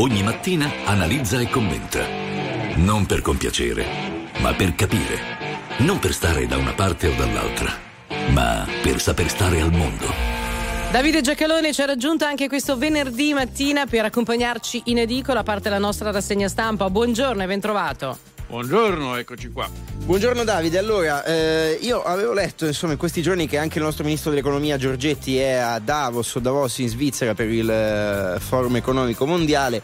ogni mattina analizza e commenta. Non per compiacere, ma per capire. Non per stare da una parte o dall'altra, ma per saper stare al mondo. Davide Giacalone ci ha raggiunto anche questo venerdì mattina per accompagnarci in edicola, a parte la nostra rassegna stampa. Buongiorno e ben trovato. Buongiorno, eccoci qua. Buongiorno Davide, allora eh, io avevo letto insomma in questi giorni che anche il nostro ministro dell'economia Giorgetti è a Davos o Davos in Svizzera per il eh, forum economico mondiale.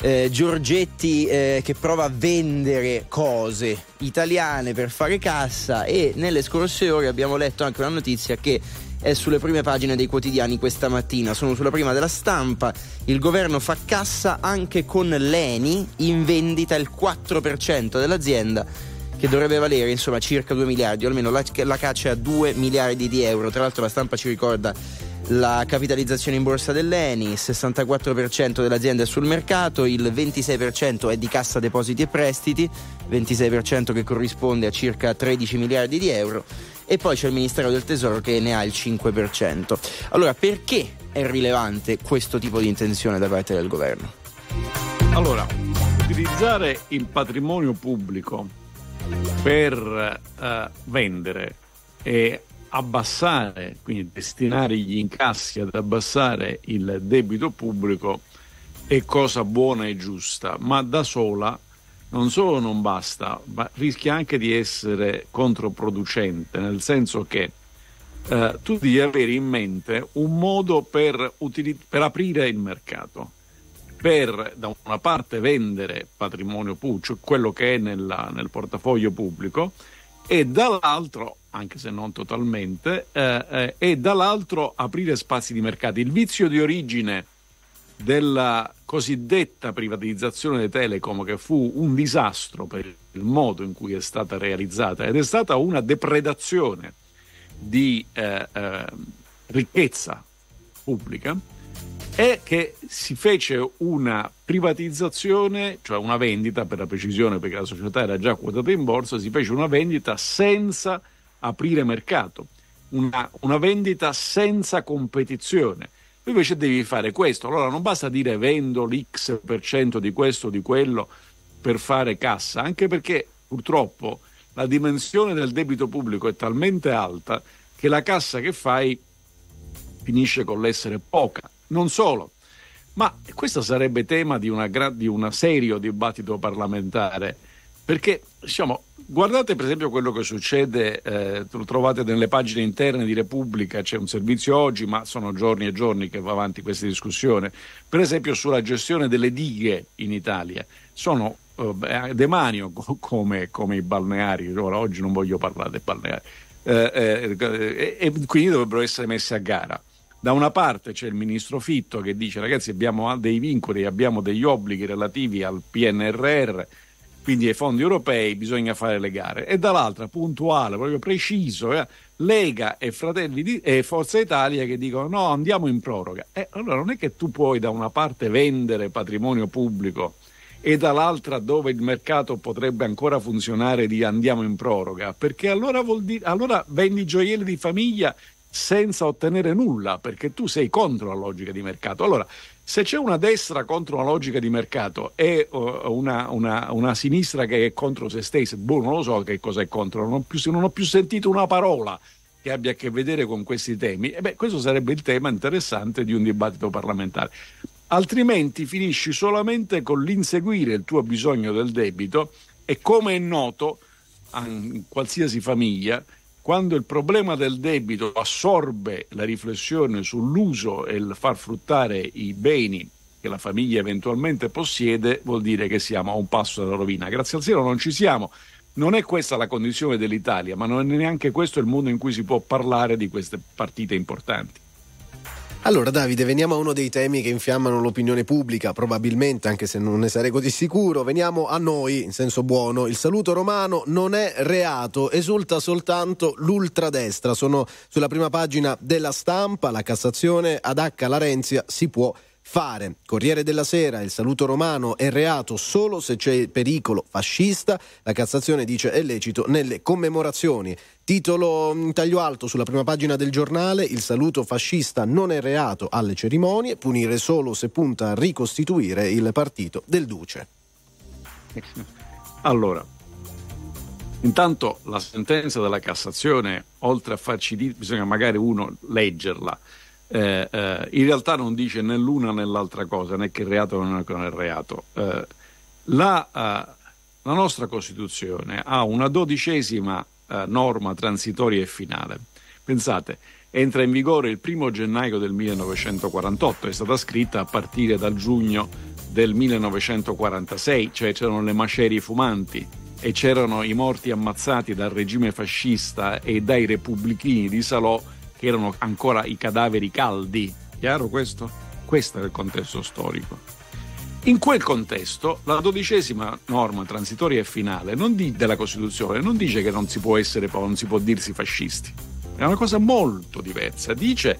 Eh, Giorgetti eh, che prova a vendere cose italiane per fare cassa e nelle scorse ore abbiamo letto anche una notizia che è sulle prime pagine dei quotidiani questa mattina, sono sulla prima della stampa, il governo fa cassa anche con l'ENI in vendita il 4% dell'azienda che dovrebbe valere insomma circa 2 miliardi, o almeno la, la caccia a 2 miliardi di euro. Tra l'altro la stampa ci ricorda la capitalizzazione in borsa dell'ENI, il 64% dell'azienda è sul mercato, il 26% è di cassa depositi e prestiti, 26% che corrisponde a circa 13 miliardi di euro e poi c'è il Ministero del Tesoro che ne ha il 5%. Allora perché è rilevante questo tipo di intenzione da parte del governo? Allora, utilizzare il patrimonio pubblico per eh, vendere e abbassare, quindi destinare gli incassi ad abbassare il debito pubblico è cosa buona e giusta, ma da sola non solo non basta, ma rischia anche di essere controproducente, nel senso che eh, tu devi avere in mente un modo per, utili- per aprire il mercato, per da una parte vendere patrimonio pubblico, cioè quello che è nella, nel portafoglio pubblico, e dall'altro, anche se non totalmente, eh, eh, e dall'altro aprire spazi di mercato. Il vizio di origine della cosiddetta privatizzazione dei telecom che fu un disastro per il modo in cui è stata realizzata ed è stata una depredazione di eh, eh, ricchezza pubblica è che si fece una privatizzazione, cioè una vendita per la precisione perché la società era già quotata in borsa, si fece una vendita senza aprire mercato, una, una vendita senza competizione. Invece devi fare questo, allora non basta dire vendo l'X per cento di questo o di quello per fare cassa, anche perché purtroppo la dimensione del debito pubblico è talmente alta che la cassa che fai finisce con l'essere poca. Non solo, ma questo sarebbe tema di, una, di un serio dibattito parlamentare, perché diciamo, guardate per esempio quello che succede, eh, lo trovate nelle pagine interne di Repubblica, c'è un servizio oggi, ma sono giorni e giorni che va avanti questa discussione, per esempio sulla gestione delle dighe in Italia. Sono eh, demanio come, come i balneari, ora oggi non voglio parlare dei balneari, eh, eh, e quindi dovrebbero essere messe a gara. Da una parte c'è il ministro Fitto che dice ragazzi abbiamo dei vincoli, abbiamo degli obblighi relativi al PNRR, quindi ai fondi europei bisogna fare le gare e dall'altra puntuale, proprio preciso, eh, Lega e di, e Forza Italia che dicono no andiamo in proroga. E allora non è che tu puoi da una parte vendere patrimonio pubblico e dall'altra dove il mercato potrebbe ancora funzionare di andiamo in proroga, perché allora, dire, allora vendi gioielli di famiglia senza ottenere nulla, perché tu sei contro la logica di mercato. Allora, se c'è una destra contro una logica di mercato e uh, una, una, una, sinistra che è contro se stessa, boh, non lo so che cosa è contro, non ho più, non ho più sentito una parola che abbia a che vedere con questi temi, e beh, questo sarebbe il tema interessante di un dibattito parlamentare. Altrimenti finisci solamente con l'inseguire il tuo bisogno del debito e come è noto in qualsiasi famiglia, quando il problema del debito assorbe la riflessione sull'uso e il far fruttare i beni che la famiglia eventualmente possiede, vuol dire che siamo a un passo dalla rovina. Grazie al cielo non ci siamo. Non è questa la condizione dell'Italia, ma non è neanche questo il modo in cui si può parlare di queste partite importanti. Allora Davide, veniamo a uno dei temi che infiammano l'opinione pubblica, probabilmente anche se non ne sarei così sicuro, veniamo a noi in senso buono. Il saluto romano non è reato, esulta soltanto l'ultradestra. Sono sulla prima pagina della stampa, la Cassazione ad H. Larenzia si può fare. Corriere della Sera, il saluto romano è reato solo se c'è pericolo fascista. La Cassazione dice è lecito nelle commemorazioni. Titolo in taglio alto sulla prima pagina del giornale, il saluto fascista non è reato alle cerimonie, punire solo se punta a ricostituire il partito del Duce. Allora, intanto la sentenza della Cassazione, oltre a farci dire, bisogna magari uno leggerla, eh, eh, in realtà non dice né l'una né l'altra cosa, né che il reato non è che non è reato. Eh, la, eh, la, nostra Costituzione ha una dodicesima eh, norma transitoria e finale. Pensate, entra in vigore il primo gennaio del 1948, è stata scritta a partire dal giugno del 1946, cioè c'erano le macerie fumanti e c'erano i morti ammazzati dal regime fascista e dai repubblichini di Salò che erano ancora i cadaveri caldi. Chiaro questo? Questo è il contesto storico. In quel contesto, la dodicesima norma transitoria e finale di, della Costituzione non dice che non si può essere, non si può dirsi fascisti. È una cosa molto diversa. Dice,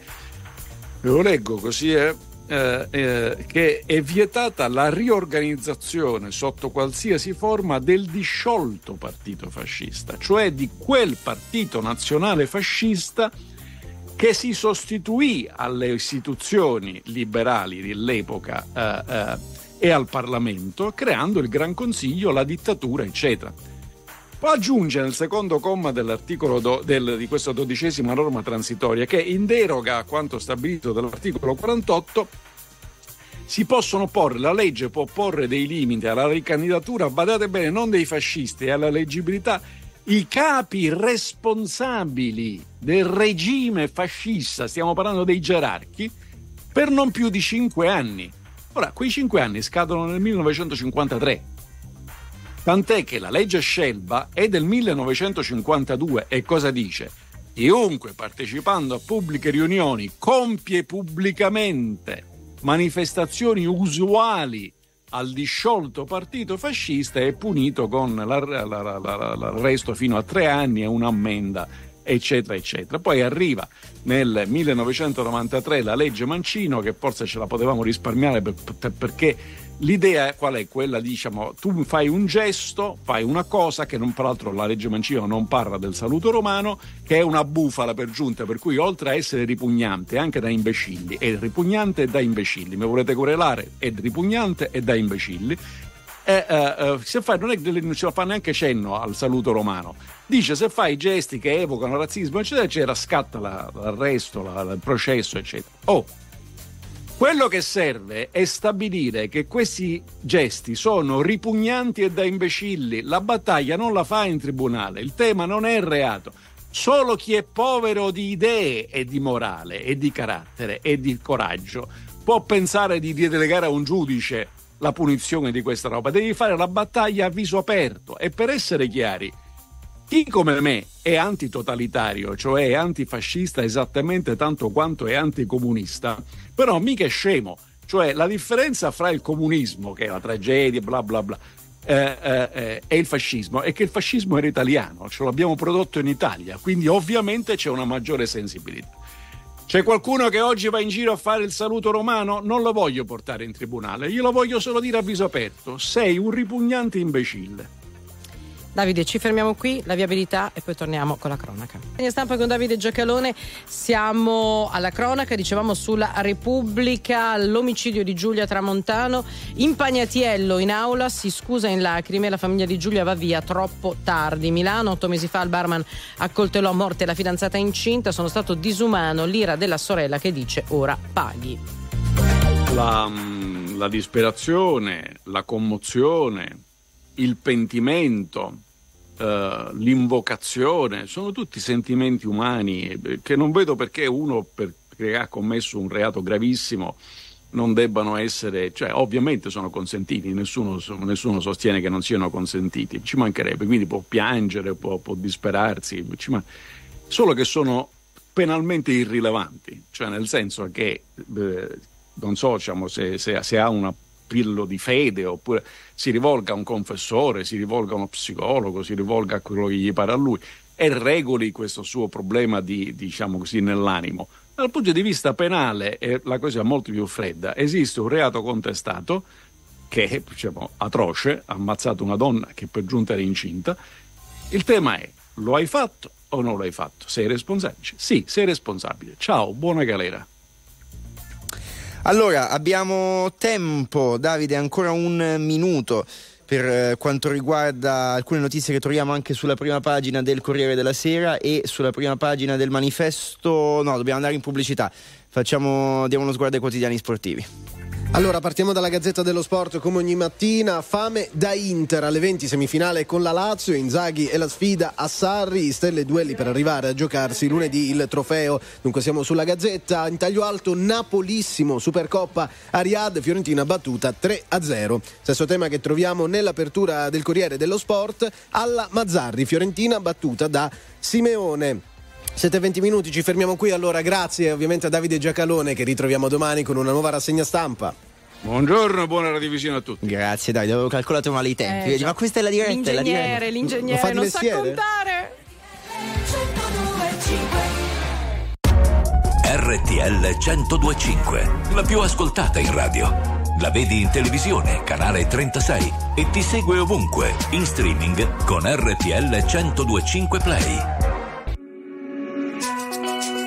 lo leggo così, è, eh, eh, che è vietata la riorganizzazione sotto qualsiasi forma del disciolto partito fascista, cioè di quel partito nazionale fascista che si sostituì alle istituzioni liberali dell'epoca eh, eh, e al Parlamento, creando il Gran Consiglio, la dittatura, eccetera. Poi aggiunge nel secondo comma dell'articolo do, del, di questa dodicesima norma transitoria che in deroga a quanto stabilito dall'articolo 48 si possono porre, la legge può porre dei limiti alla ricandidatura, badate bene, non dei fascisti, alla leggibilità i capi responsabili del regime fascista, stiamo parlando dei gerarchi, per non più di cinque anni. Ora, quei cinque anni scadono nel 1953. Tant'è che la legge Scelba è del 1952 e cosa dice? Chiunque partecipando a pubbliche riunioni compie pubblicamente manifestazioni usuali al disciolto partito fascista è punito con l'arresto fino a tre anni e un'ammenda eccetera eccetera. Poi arriva nel 1993 la legge Mancino che forse ce la potevamo risparmiare per, per, perché L'idea qual è? Quella, diciamo, tu fai un gesto, fai una cosa che non, peraltro la legge Mancino non parla del saluto romano, che è una bufala per giunta, per cui oltre a essere ripugnante anche da imbecilli, è ripugnante da imbecilli, mi volete querelare? È ripugnante e da imbecilli. E, eh, eh, se fai, non, è, non ce la fa neanche cenno al saluto romano. Dice se fai gesti che evocano razzismo, eccetera, eccetera, scatta la, l'arresto, la, il processo, eccetera. Oh, quello che serve è stabilire che questi gesti sono ripugnanti e da imbecilli. La battaglia non la fa in tribunale, il tema non è il reato. Solo chi è povero di idee e di morale e di carattere e di coraggio può pensare di delegare a un giudice la punizione di questa roba. Devi fare la battaglia a viso aperto e per essere chiari, chi come me è antitotalitario, cioè antifascista esattamente tanto quanto è anticomunista, però mica è scemo. Cioè la differenza fra il comunismo, che è la tragedia, bla bla bla, eh, eh, eh e il fascismo è che il fascismo era italiano, ce l'abbiamo prodotto in Italia, quindi ovviamente c'è una maggiore sensibilità. C'è qualcuno che oggi va in giro a fare il saluto romano? Non lo voglio portare in tribunale, glielo voglio solo dire a viso aperto. Sei un ripugnante imbecille. Davide, ci fermiamo qui, la viabilità e poi torniamo con la cronaca. In stampa con Davide Giacalone siamo alla cronaca, dicevamo sulla Repubblica, l'omicidio di Giulia Tramontano, Impagnatiello in aula, si scusa in lacrime, la famiglia di Giulia va via troppo tardi. Milano, otto mesi fa il barman accoltellò a morte la fidanzata incinta, sono stato disumano, l'ira della sorella che dice ora paghi. La, la disperazione, la commozione, il pentimento, eh, l'invocazione, sono tutti sentimenti umani eh, che non vedo perché uno perché ha commesso un reato gravissimo non debbano essere, cioè ovviamente sono consentiti, nessuno, nessuno, sostiene che non siano consentiti, ci mancherebbe, quindi può piangere, può, può disperarsi, man- solo che sono penalmente irrilevanti, cioè nel senso che eh, non so diciamo, se, se, se ha una pillo di fede, oppure si rivolga a un confessore, si rivolga a uno psicologo, si rivolga a quello che gli pare a lui e regoli questo suo problema di, diciamo così, nell'animo. Dal punto di vista penale è la cosa molto più fredda. Esiste un reato contestato che è diciamo, atroce, ha ammazzato una donna che per giunta era incinta. Il tema è, lo hai fatto o non lo hai fatto? Sei responsabile? Sì, sei responsabile. Ciao, buona galera. Allora, abbiamo tempo, Davide, ancora un minuto per eh, quanto riguarda alcune notizie che troviamo anche sulla prima pagina del Corriere della Sera e sulla prima pagina del manifesto. No, dobbiamo andare in pubblicità. Facciamo, diamo uno sguardo ai quotidiani sportivi. Allora partiamo dalla Gazzetta dello Sport. Come ogni mattina, fame da Inter. Alle 20 semifinale con la Lazio, Inzaghi e la sfida a Sarri, stelle duelli per arrivare a giocarsi lunedì il trofeo. Dunque siamo sulla Gazzetta, in taglio alto Napolissimo, Supercoppa a Fiorentina battuta 3 a 0. Stesso tema che troviamo nell'apertura del Corriere dello Sport, alla Mazzarri, Fiorentina battuta da Simeone. 7-20 minuti, ci fermiamo qui. Allora, grazie ovviamente a Davide Giacalone che ritroviamo domani con una nuova rassegna stampa. Buongiorno, buona radiovisione a tutti. Grazie, Davide, avevo calcolato male i tempi. Eh. Ma questa è la diretta, è la L'ingegnere, diretta. l'ingegnere, non sa mestiere? contare. RTL 1025, la più ascoltata in radio. La vedi in televisione, canale 36 e ti segue ovunque, in streaming con RTL 1025 Play.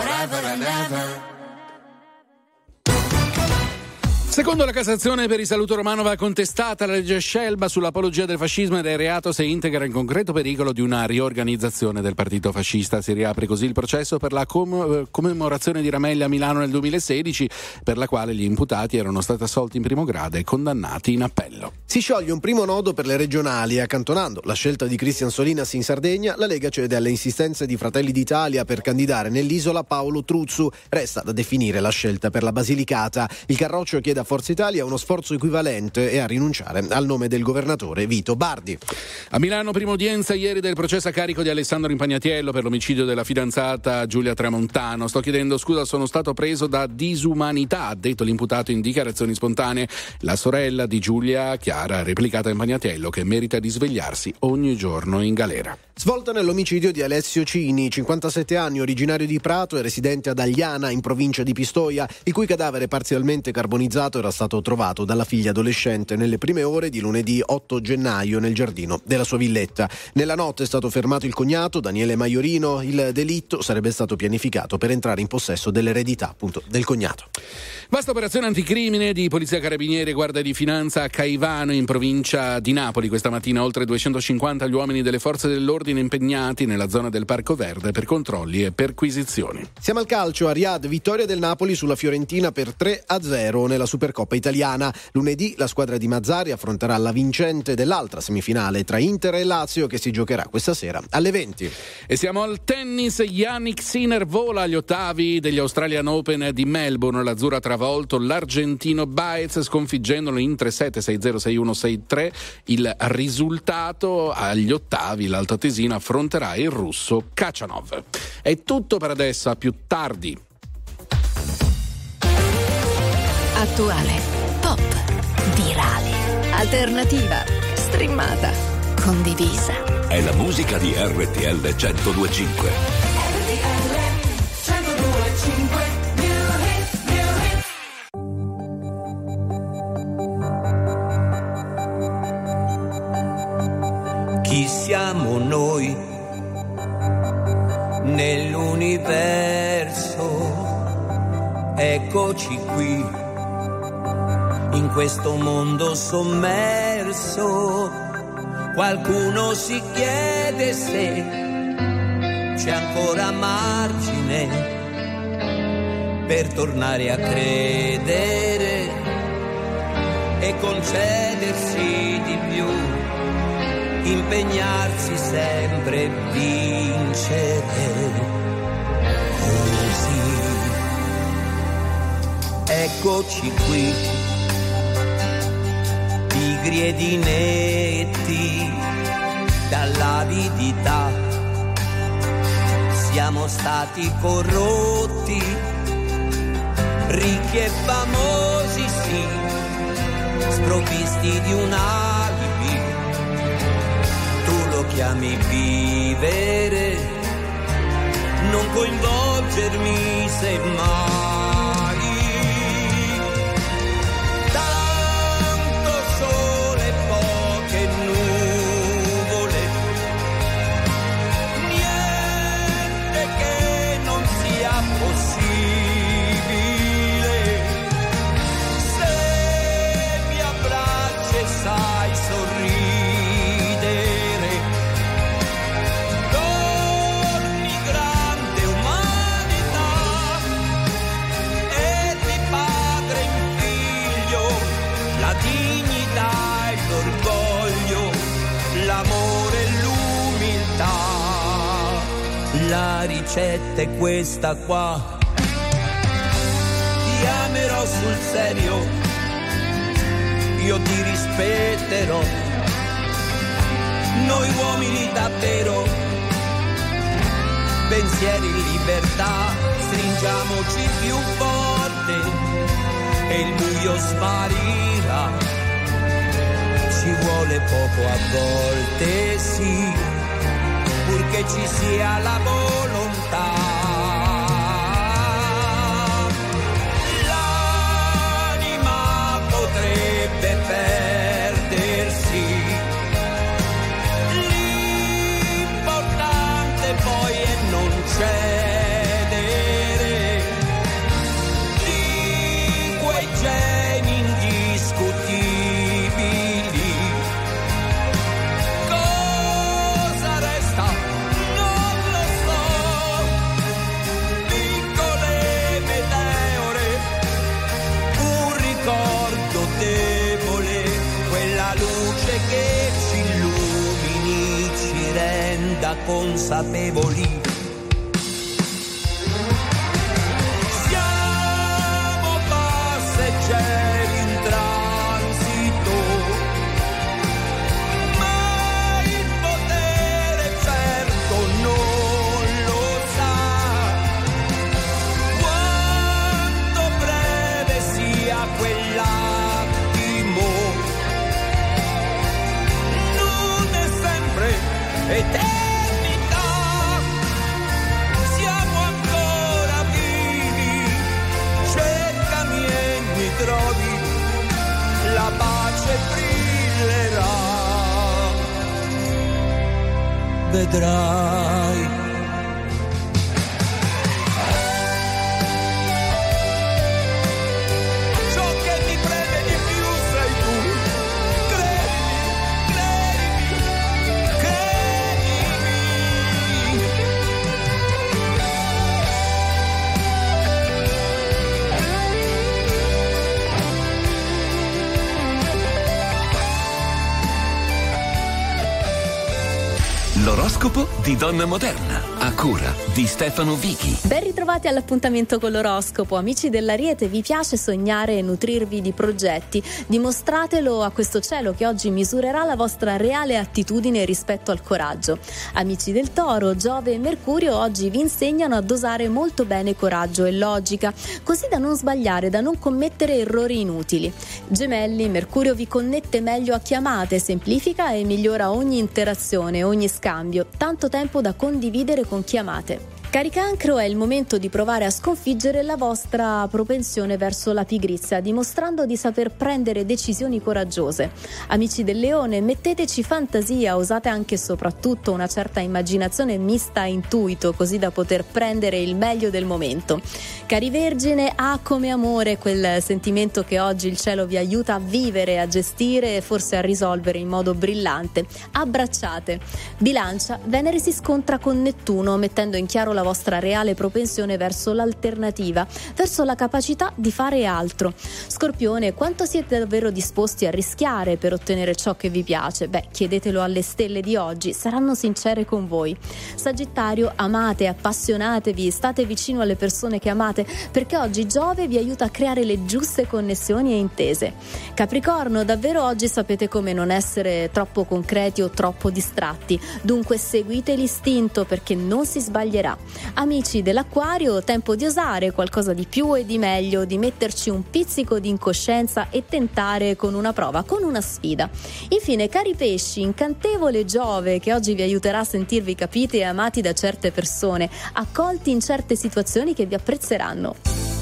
forever and ever Secondo la Cassazione per il saluto romano va contestata la legge Scelba sull'apologia del fascismo ed è reato se integra in concreto pericolo di una riorganizzazione del partito fascista. Si riapre così il processo per la com- eh, commemorazione di Ramelli a Milano nel 2016, per la quale gli imputati erano stati assolti in primo grado e condannati in appello. Si scioglie un primo nodo per le regionali e accantonando la scelta di Cristian Solinas in Sardegna, la Lega cede alle insistenze di Fratelli d'Italia per candidare nell'isola Paolo Truzzu. Resta da definire la scelta per la Basilicata. Il Carroccio chiede a Forza Italia uno sforzo equivalente e a rinunciare al nome del governatore Vito Bardi. A Milano, prima udienza ieri del processo a carico di Alessandro Impagnatiello per l'omicidio della fidanzata Giulia Tramontano. Sto chiedendo scusa, sono stato preso da disumanità, ha detto l'imputato in dichiarazioni spontanee. La sorella di Giulia Chiara ha replicato a Impagnatiello che merita di svegliarsi ogni giorno in galera. Svolta nell'omicidio di Alessio Cini, 57 anni, originario di Prato e residente ad Agliana, in provincia di Pistoia, il cui cadavere parzialmente carbonizzato era stato trovato dalla figlia adolescente nelle prime ore di lunedì 8 gennaio nel giardino della sua villetta. Nella notte è stato fermato il cognato, Daniele Maiorino. Il delitto sarebbe stato pianificato per entrare in possesso dell'eredità appunto del cognato. Vasta operazione anticrimine di Polizia Carabinieri e Guardia di Finanza a Caivano in provincia di Napoli. Questa mattina oltre 250 gli uomini delle forze dell'ordine impegnati nella zona del Parco Verde per controlli e perquisizioni. Siamo al calcio, a Riyadh, vittoria del Napoli sulla Fiorentina per 3 a 0 nella Supercoppa italiana. Lunedì la squadra di Mazzari affronterà la vincente dell'altra semifinale tra Inter e Lazio che si giocherà questa sera alle 20. E siamo al tennis, Yannick Sinner vola agli ottavi degli Australian Open di Melbourne. L'azzurra ha travolto l'argentino Baez sconfiggendolo in 3-7, 6-0, 6-1, 6-3. Il risultato agli ottavi, l'altoatesino affronterà il russo Kachanov. È tutto per adesso, a più tardi. Attuale, pop, virale, alternativa, streamata, condivisa. È la musica di RTL 1025. Chi siamo noi nell'universo? Eccoci qui, in questo mondo sommerso. Qualcuno si chiede se c'è ancora margine per tornare a credere e concedersi di più impegnarsi sempre e vincere. Così. Eccoci qui, pigri ed inetti dall'avidità, siamo stati corrotti, ricchi e famosi sì, sprovvisti di un alibi tu lo chiami vivere, non coinvolgermi se mai. Ricetta è questa qua. Ti amerò sul serio, io ti rispetterò. Noi uomini davvero, pensieri in libertà, stringiamoci più forte e il buio sparirà. Ci vuole poco a volte, sì, purché ci sia la L'importante poi è non cedere consapevoli. detrás. L'oroscopo di Donna Moderna, cura di Stefano Vichi. Ben ritrovati all'appuntamento con l'oroscopo. Amici dell'Ariete, vi piace sognare e nutrirvi di progetti? Dimostratelo a questo cielo che oggi misurerà la vostra reale attitudine rispetto al coraggio. Amici del Toro, Giove e Mercurio oggi vi insegnano a dosare molto bene coraggio e logica, così da non sbagliare, da non commettere errori inutili. Gemelli, Mercurio vi connette meglio a chiamate, semplifica e migliora ogni interazione, ogni scambio. Tanto tempo da condividere con chiamate. Cari cancro, è il momento di provare a sconfiggere la vostra propensione verso la pigrizia, dimostrando di saper prendere decisioni coraggiose. Amici del leone, metteteci fantasia, usate anche e soprattutto una certa immaginazione mista a intuito, così da poter prendere il meglio del momento. Cari vergine, ha come amore quel sentimento che oggi il cielo vi aiuta a vivere, a gestire e forse a risolvere in modo brillante. Abbracciate. Bilancia, Venere si scontra con Nettuno, mettendo in chiaro la vostra reale propensione verso l'alternativa, verso la capacità di fare altro. Scorpione, quanto siete davvero disposti a rischiare per ottenere ciò che vi piace? Beh, chiedetelo alle stelle di oggi, saranno sincere con voi. Sagittario, amate, appassionatevi, state vicino alle persone che amate, perché oggi Giove vi aiuta a creare le giuste connessioni e intese. Capricorno, davvero oggi sapete come non essere troppo concreti o troppo distratti, dunque seguite l'istinto perché non si sbaglierà. Amici dell'acquario, tempo di osare qualcosa di più e di meglio, di metterci un pizzico di incoscienza e tentare con una prova, con una sfida. Infine, cari pesci, incantevole Giove che oggi vi aiuterà a sentirvi capiti e amati da certe persone, accolti in certe situazioni che vi apprezzeranno.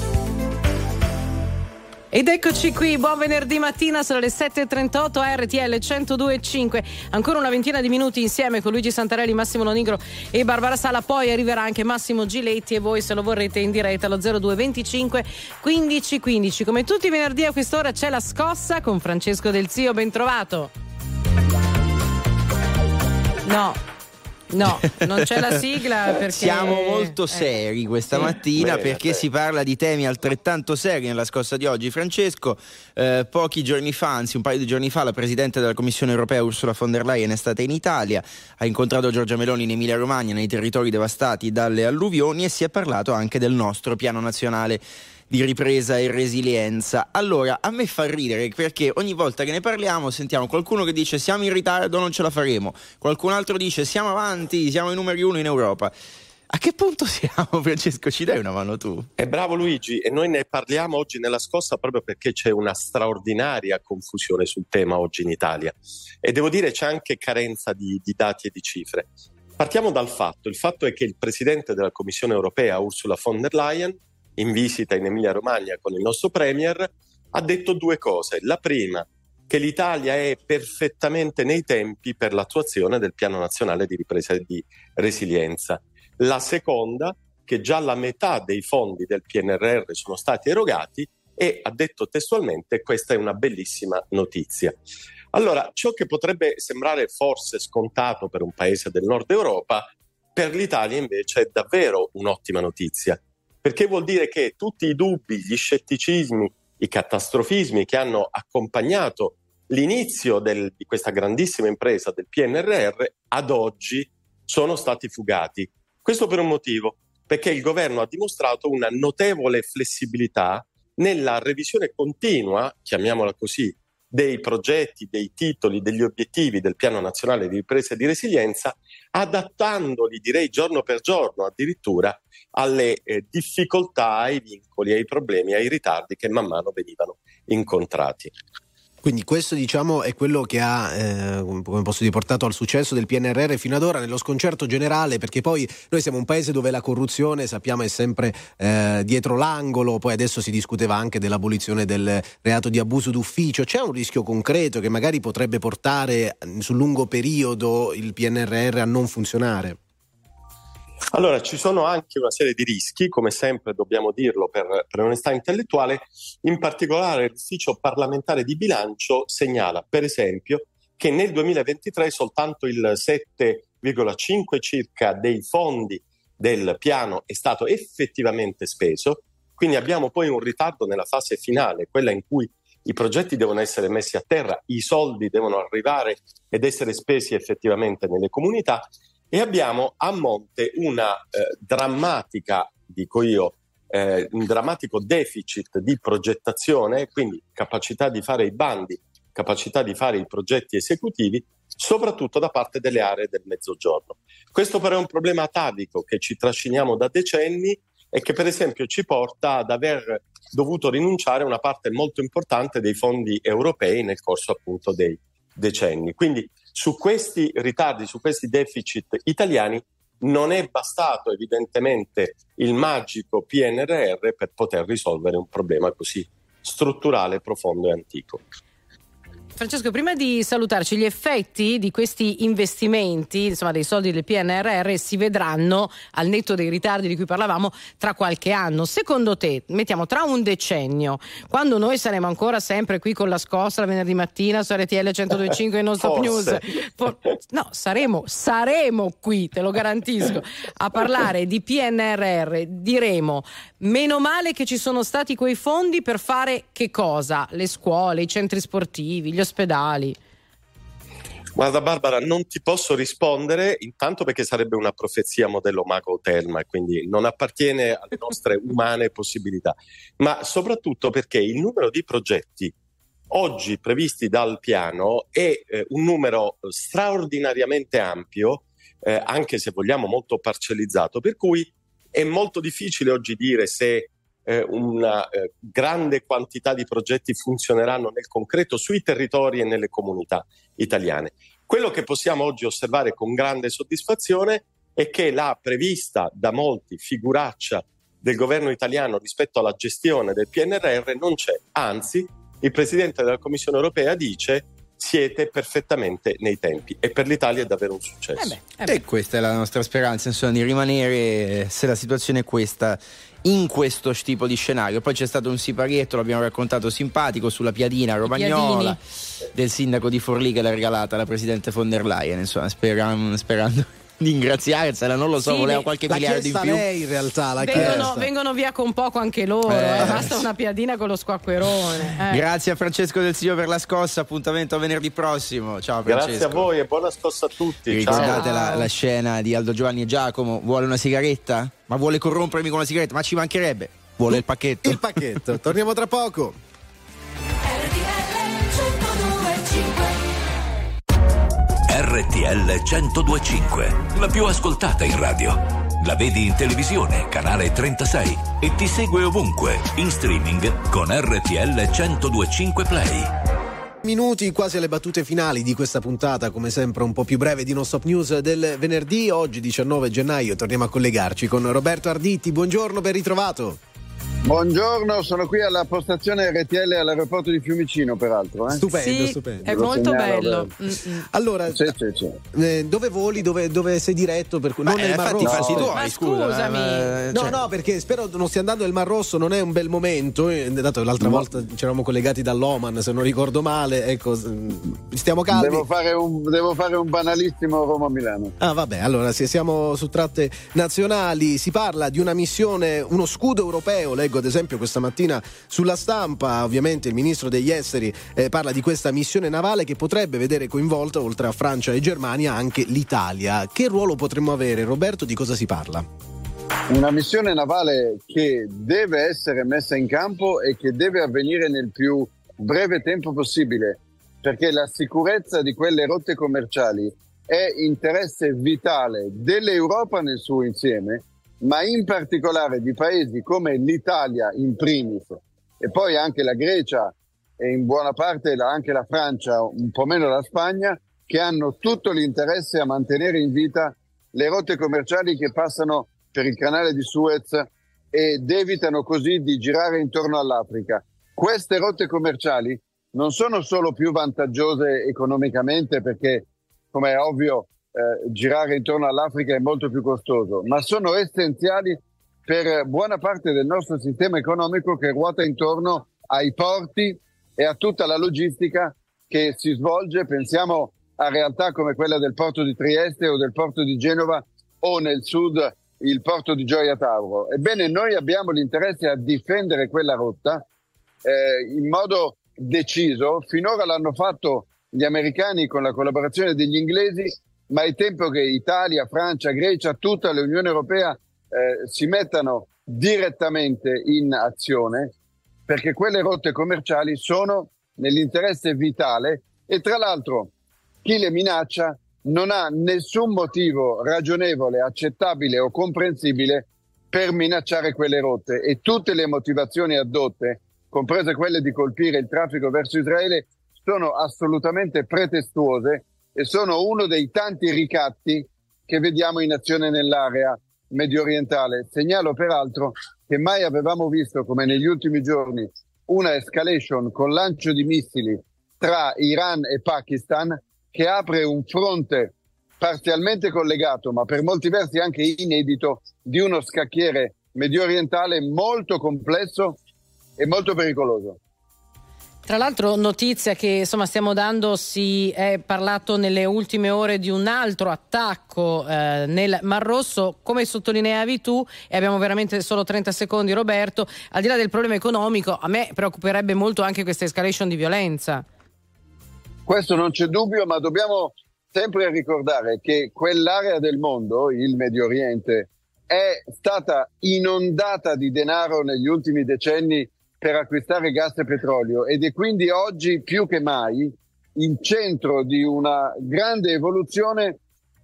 Ed eccoci qui, buon venerdì mattina, sono le 7.38 RTL 102.5. Ancora una ventina di minuti insieme con Luigi Santarelli, Massimo Lonigro e Barbara Sala. Poi arriverà anche Massimo Giletti e voi se lo vorrete in diretta allo 0225 15 15. Come tutti i venerdì a quest'ora c'è la scossa con Francesco Del Zio, ben trovato. No. No, non c'è la sigla perché Siamo molto eh. seri questa Sì. mattina Bene, perché bene. si parla di temi altrettanto seri nella scossa di oggi. Francesco, eh, pochi giorni fa, anzi un paio di giorni fa, la Presidente della Commissione europea Ursula von der Leyen è stata in Italia, ha incontrato Giorgia Meloni in Emilia Romagna, nei territori devastati dalle alluvioni e si è parlato anche del nostro piano nazionale di ripresa e resilienza. Allora, a me fa ridere perché ogni volta che ne parliamo sentiamo qualcuno che dice siamo in ritardo, non ce la faremo, qualcun altro dice siamo avanti, siamo i numeri uno in Europa. A che punto [LAUGHS] siamo, Francesco? Ci dai una mano tu? È bravo Luigi e noi ne parliamo oggi nella scossa proprio perché c'è una straordinaria confusione sul tema oggi in Italia e devo dire c'è anche carenza di, di dati e di cifre. Partiamo dal fatto, il fatto è che il Presidente della Commissione europea Ursula von der Leyen in visita in Emilia Romagna con il nostro Premier ha detto due cose. La prima, che l'Italia è perfettamente nei tempi per l'attuazione del Piano Nazionale di Ripresa e di Resilienza. La seconda, che già la metà dei fondi del PNRR sono stati erogati e ha detto testualmente questa è una bellissima notizia. Allora, ciò che potrebbe sembrare forse scontato per un paese del nord Europa, per l'Italia invece è davvero un'ottima notizia, perché vuol dire che tutti i dubbi, gli scetticismi, i catastrofismi che hanno accompagnato l'inizio del- di questa grandissima impresa del PNRR ad oggi sono stati fugati. Questo per un motivo, perché il governo ha dimostrato una notevole flessibilità nella revisione continua, chiamiamola così, dei progetti, dei titoli, degli obiettivi del Piano Nazionale di Ripresa e di Resilienza, adattandoli, direi giorno per giorno addirittura, alle eh, difficoltà, ai vincoli, ai problemi, ai ritardi che man mano venivano incontrati. Quindi questo diciamo è quello che ha, eh, dire, portato al successo del PNRR fino ad ora nello sconcerto generale, perché poi noi siamo un paese dove la corruzione sappiamo è sempre eh, dietro l'angolo, poi adesso si discuteva anche dell'abolizione del reato di abuso d'ufficio, c'è un rischio concreto che magari potrebbe portare sul lungo periodo il PNRR a non funzionare? Allora, ci sono anche una serie di rischi, come sempre dobbiamo dirlo per, per onestà intellettuale, in particolare l'ufficio parlamentare di bilancio segnala, per esempio, che nel 2023 soltanto il 7,5 circa dei fondi del piano è stato effettivamente speso, quindi abbiamo poi un ritardo nella fase finale, quella in cui i progetti devono essere messi a terra, i soldi devono arrivare ed essere spesi effettivamente nelle comunità e abbiamo a monte una eh, drammatica, dico io, eh, un drammatico deficit di progettazione, quindi capacità di fare i bandi, capacità di fare i progetti esecutivi, soprattutto da parte delle aree del mezzogiorno. Questo però è un problema atavico che ci trasciniamo da decenni e che per esempio ci porta ad aver dovuto rinunciare a una parte molto importante dei fondi europei nel corso appunto dei decenni. Quindi su questi ritardi, su questi deficit italiani non è bastato evidentemente il magico PNRR per poter risolvere un problema così strutturale, profondo e antico. Francesco, prima di salutarci, gli effetti di questi investimenti, insomma dei soldi del PNRR, si vedranno al netto dei ritardi di cui parlavamo tra qualche anno. Secondo te, mettiamo tra un decennio, quando noi saremo ancora sempre qui con la scossa la venerdì mattina su RTL 1025 e non Stop News, for- no, saremo, saremo qui, te lo garantisco, a parlare di PNRR, diremo meno male che ci sono stati quei fondi per fare che cosa? Le scuole, i centri sportivi, gli ospedali? Guarda Barbara, non ti posso rispondere intanto perché sarebbe una profezia modello Mago Telma e quindi non appartiene alle [LAUGHS] nostre umane possibilità, ma soprattutto perché il numero di progetti oggi previsti dal piano è eh, un numero straordinariamente ampio, eh, anche se vogliamo molto parcellizzato, per cui è molto difficile oggi dire se eh, una eh, grande quantità di progetti funzioneranno nel concreto sui territori e nelle comunità italiane. Quello che possiamo oggi osservare con grande soddisfazione è che la prevista da molti figuraccia del governo italiano rispetto alla gestione del PNRR non c'è, anzi il Presidente della Commissione europea dice siete perfettamente nei tempi e per l'Italia è davvero un successo. Eh beh, eh beh. E questa è la nostra speranza, insomma, di rimanere, se la situazione è questa, in questo tipo di scenario. Poi c'è stato un siparietto, l'abbiamo raccontato simpatico, sulla piadina romagnola del sindaco di Forlì che l'ha regalata la Presidente von der Leyen, insomma, sperando, sperando [LAUGHS] di ingraziarsela, non lo so, Sì, voleva qualche miliardo in più. lei in realtà, l'ha Vengono, chiesta. vengono via con poco anche loro, Eh. eh, basta una piadina con lo squacquerone. eh. Grazie a Francesco Del Siglio per la scossa, appuntamento a venerdì prossimo. Ciao Francesco. Grazie a voi e buona scossa a tutti. Ricordate la, la scena di Aldo Giovanni e Giacomo? Vuole una sigaretta? Ma vuole corrompermi con una sigaretta? Ma ci mancherebbe. Vuole il pacchetto. Il pacchetto. [LAUGHS] Torniamo tra poco. RTL 1025, la più ascoltata in radio. La vedi in televisione, canale 36 e ti segue ovunque, in streaming con RTL 1025 Play. Minuti quasi alle battute finali di questa puntata, come sempre un po' più breve di Non Stop News del venerdì. Oggi 19 gennaio torniamo a collegarci con Roberto Arditi. Buongiorno, ben ritrovato. Buongiorno, sono qui alla postazione RTL all'aeroporto di Fiumicino, peraltro. Eh? Stupendo, Sì, stupendo. È lo molto bello. beh. Mm-mm. Allora, Sì, eh, dove voli? Dove, dove sei diretto? Per cui, non Ma, nel eh, Mar Rosso. i fatti tuoi, Ma scusa, scusami. eh, No, cioè- no, perché spero non stia andando nel Mar Rosso, non è un bel momento. eh, Dato che l'altra volta ci eravamo collegati dall'Oman, se non ricordo male. Ecco, stiamo calmi. Devo fare, un, devo fare un banalissimo Roma-Milano. Ah, vabbè, allora se siamo su tratte nazionali, si parla di una missione, uno scudo europeo. Leggo ad esempio questa mattina sulla stampa, ovviamente il ministro degli esteri eh, parla di questa missione navale che potrebbe vedere coinvolta, oltre a Francia e Germania, anche l'Italia. Che ruolo potremmo avere, Roberto? Di cosa si parla? Una missione navale che deve essere messa in campo e che deve avvenire nel più breve tempo possibile, perché la sicurezza di quelle rotte commerciali è interesse vitale dell'Europa nel suo insieme, ma in particolare di paesi come l'Italia in primis e poi anche la Grecia e in buona parte anche la Francia, un po' meno la Spagna, che hanno tutto l'interesse a mantenere in vita le rotte commerciali che passano per il canale di Suez ed evitano così di girare intorno all'Africa. Queste rotte commerciali non sono solo più vantaggiose economicamente perché, come è ovvio, eh, girare intorno all'Africa è molto più costoso, ma sono essenziali per buona parte del nostro sistema economico che ruota intorno ai porti e a tutta la logistica che si svolge. Pensiamo a realtà come quella del porto di Trieste o del porto di Genova o nel sud il porto di Gioia Tauro. Ebbene, noi abbiamo l'interesse a difendere quella rotta eh, in modo deciso. Finora l'hanno fatto gli americani con la collaborazione degli inglesi, ma è tempo che Italia, Francia, Grecia, tutta l'Unione Europea eh, si mettano direttamente in azione perché quelle rotte commerciali sono nell'interesse vitale e tra l'altro chi le minaccia non ha nessun motivo ragionevole, accettabile o comprensibile per minacciare quelle rotte. E tutte le motivazioni addotte, comprese quelle di colpire il traffico verso Israele, sono assolutamente pretestuose e sono uno dei tanti ricatti che vediamo in azione nell'area medio orientale. Segnalo peraltro che mai avevamo visto come negli ultimi giorni una escalation con lancio di missili tra Iran e Pakistan che apre un fronte parzialmente collegato, ma per molti versi anche inedito, di uno scacchiere medio orientale molto complesso e molto pericoloso. Tra l'altro notizia che insomma stiamo dando, si è parlato nelle ultime ore di un altro attacco eh, nel Mar Rosso, come sottolineavi tu, e abbiamo veramente solo 30 secondi Roberto, al di là del problema economico, a me preoccuperebbe molto anche questa escalation di violenza. Questo non c'è dubbio, ma dobbiamo sempre ricordare che quell'area del mondo, il Medio Oriente, è stata inondata di denaro negli ultimi decenni per acquistare gas e petrolio ed è quindi oggi più che mai il centro di una grande evoluzione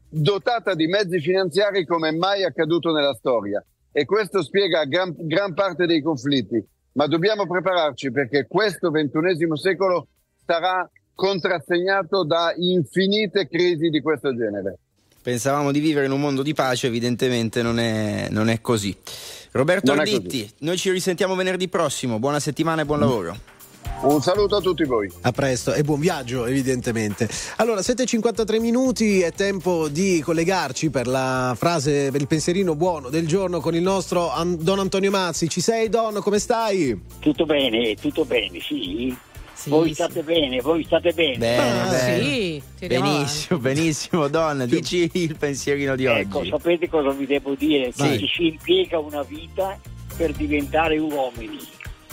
dotata di mezzi finanziari come mai accaduto nella storia. E questo spiega gran, gran parte dei conflitti. Ma dobbiamo prepararci perché questo ventunesimo secolo sarà contrassegnato da infinite crisi di questo genere. Pensavamo di vivere in un mondo di pace, evidentemente non è, non è così. Roberto Non è Arditti, noi ci risentiamo venerdì prossimo, buona settimana e buon lavoro. Un saluto a tutti voi. A presto e buon viaggio evidentemente. Allora, 7.53 minuti, è tempo di collegarci per la frase, per il pensierino buono del giorno con il nostro Don Antonio Mazzi. Ci sei Don, come stai? Tutto bene, tutto bene, sì. Voi state bene, voi state bene. Bene, Ah, bene. sì, benissimo, benissimo, Don. Dici il pensierino di Ecco, oggi. sapete cosa vi devo dire? Che Vai. ci si impiega una vita per diventare uomini.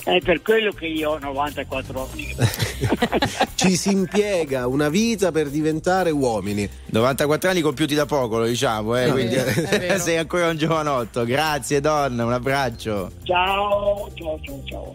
È per quello che io ho 94 anni. [LAUGHS] Ci si impiega una vita per diventare uomini. 94 anni compiuti da poco, lo diciamo, eh, No, quindi [LAUGHS] vero, sei ancora un giovanotto. Grazie, Don, un abbraccio. Ciao, ciao, ciao, ciao.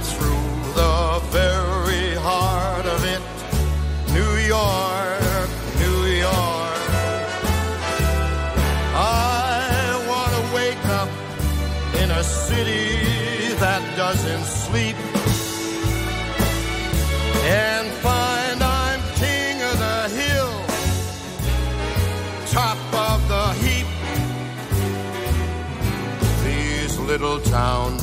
York, New York. I want to wake up in a city that doesn't sleep and find I'm king of the hill, top of the heap. These little town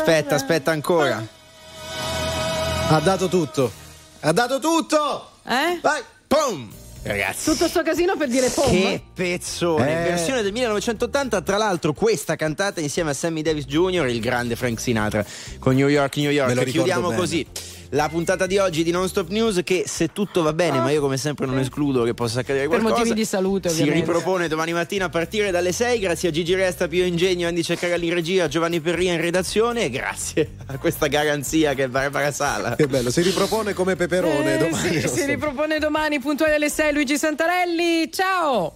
Aspetta, aspetta ancora. Ha dato tutto. Ha dato tutto! Eh? Vai, pum! Ragazzi. Tutto sto casino per dire pom. Che pezzone, Eh. versione del 1980, tra l'altro questa cantata insieme a Sammy Davis Jr. e il grande Frank Sinatra con New York, New Me lo York. ricordo Chiudiamo bene. così la puntata di oggi di Non Stop News che se tutto va bene, ma io come sempre non escludo che possa accadere Per qualcosa. motivi di salute, Si ovviamente. ripropone domani mattina a partire dalle 6, grazie a Gigi Resta, Pio Ingegno, Andy Ceccarelli in regia, Giovanni Perria in redazione e grazie a questa garanzia che è Barbara Sala. Che bello, si ripropone come peperone Eh, domani. sì, si ripropone domani puntuale alle 6 Luigi Santarelli. Ciao!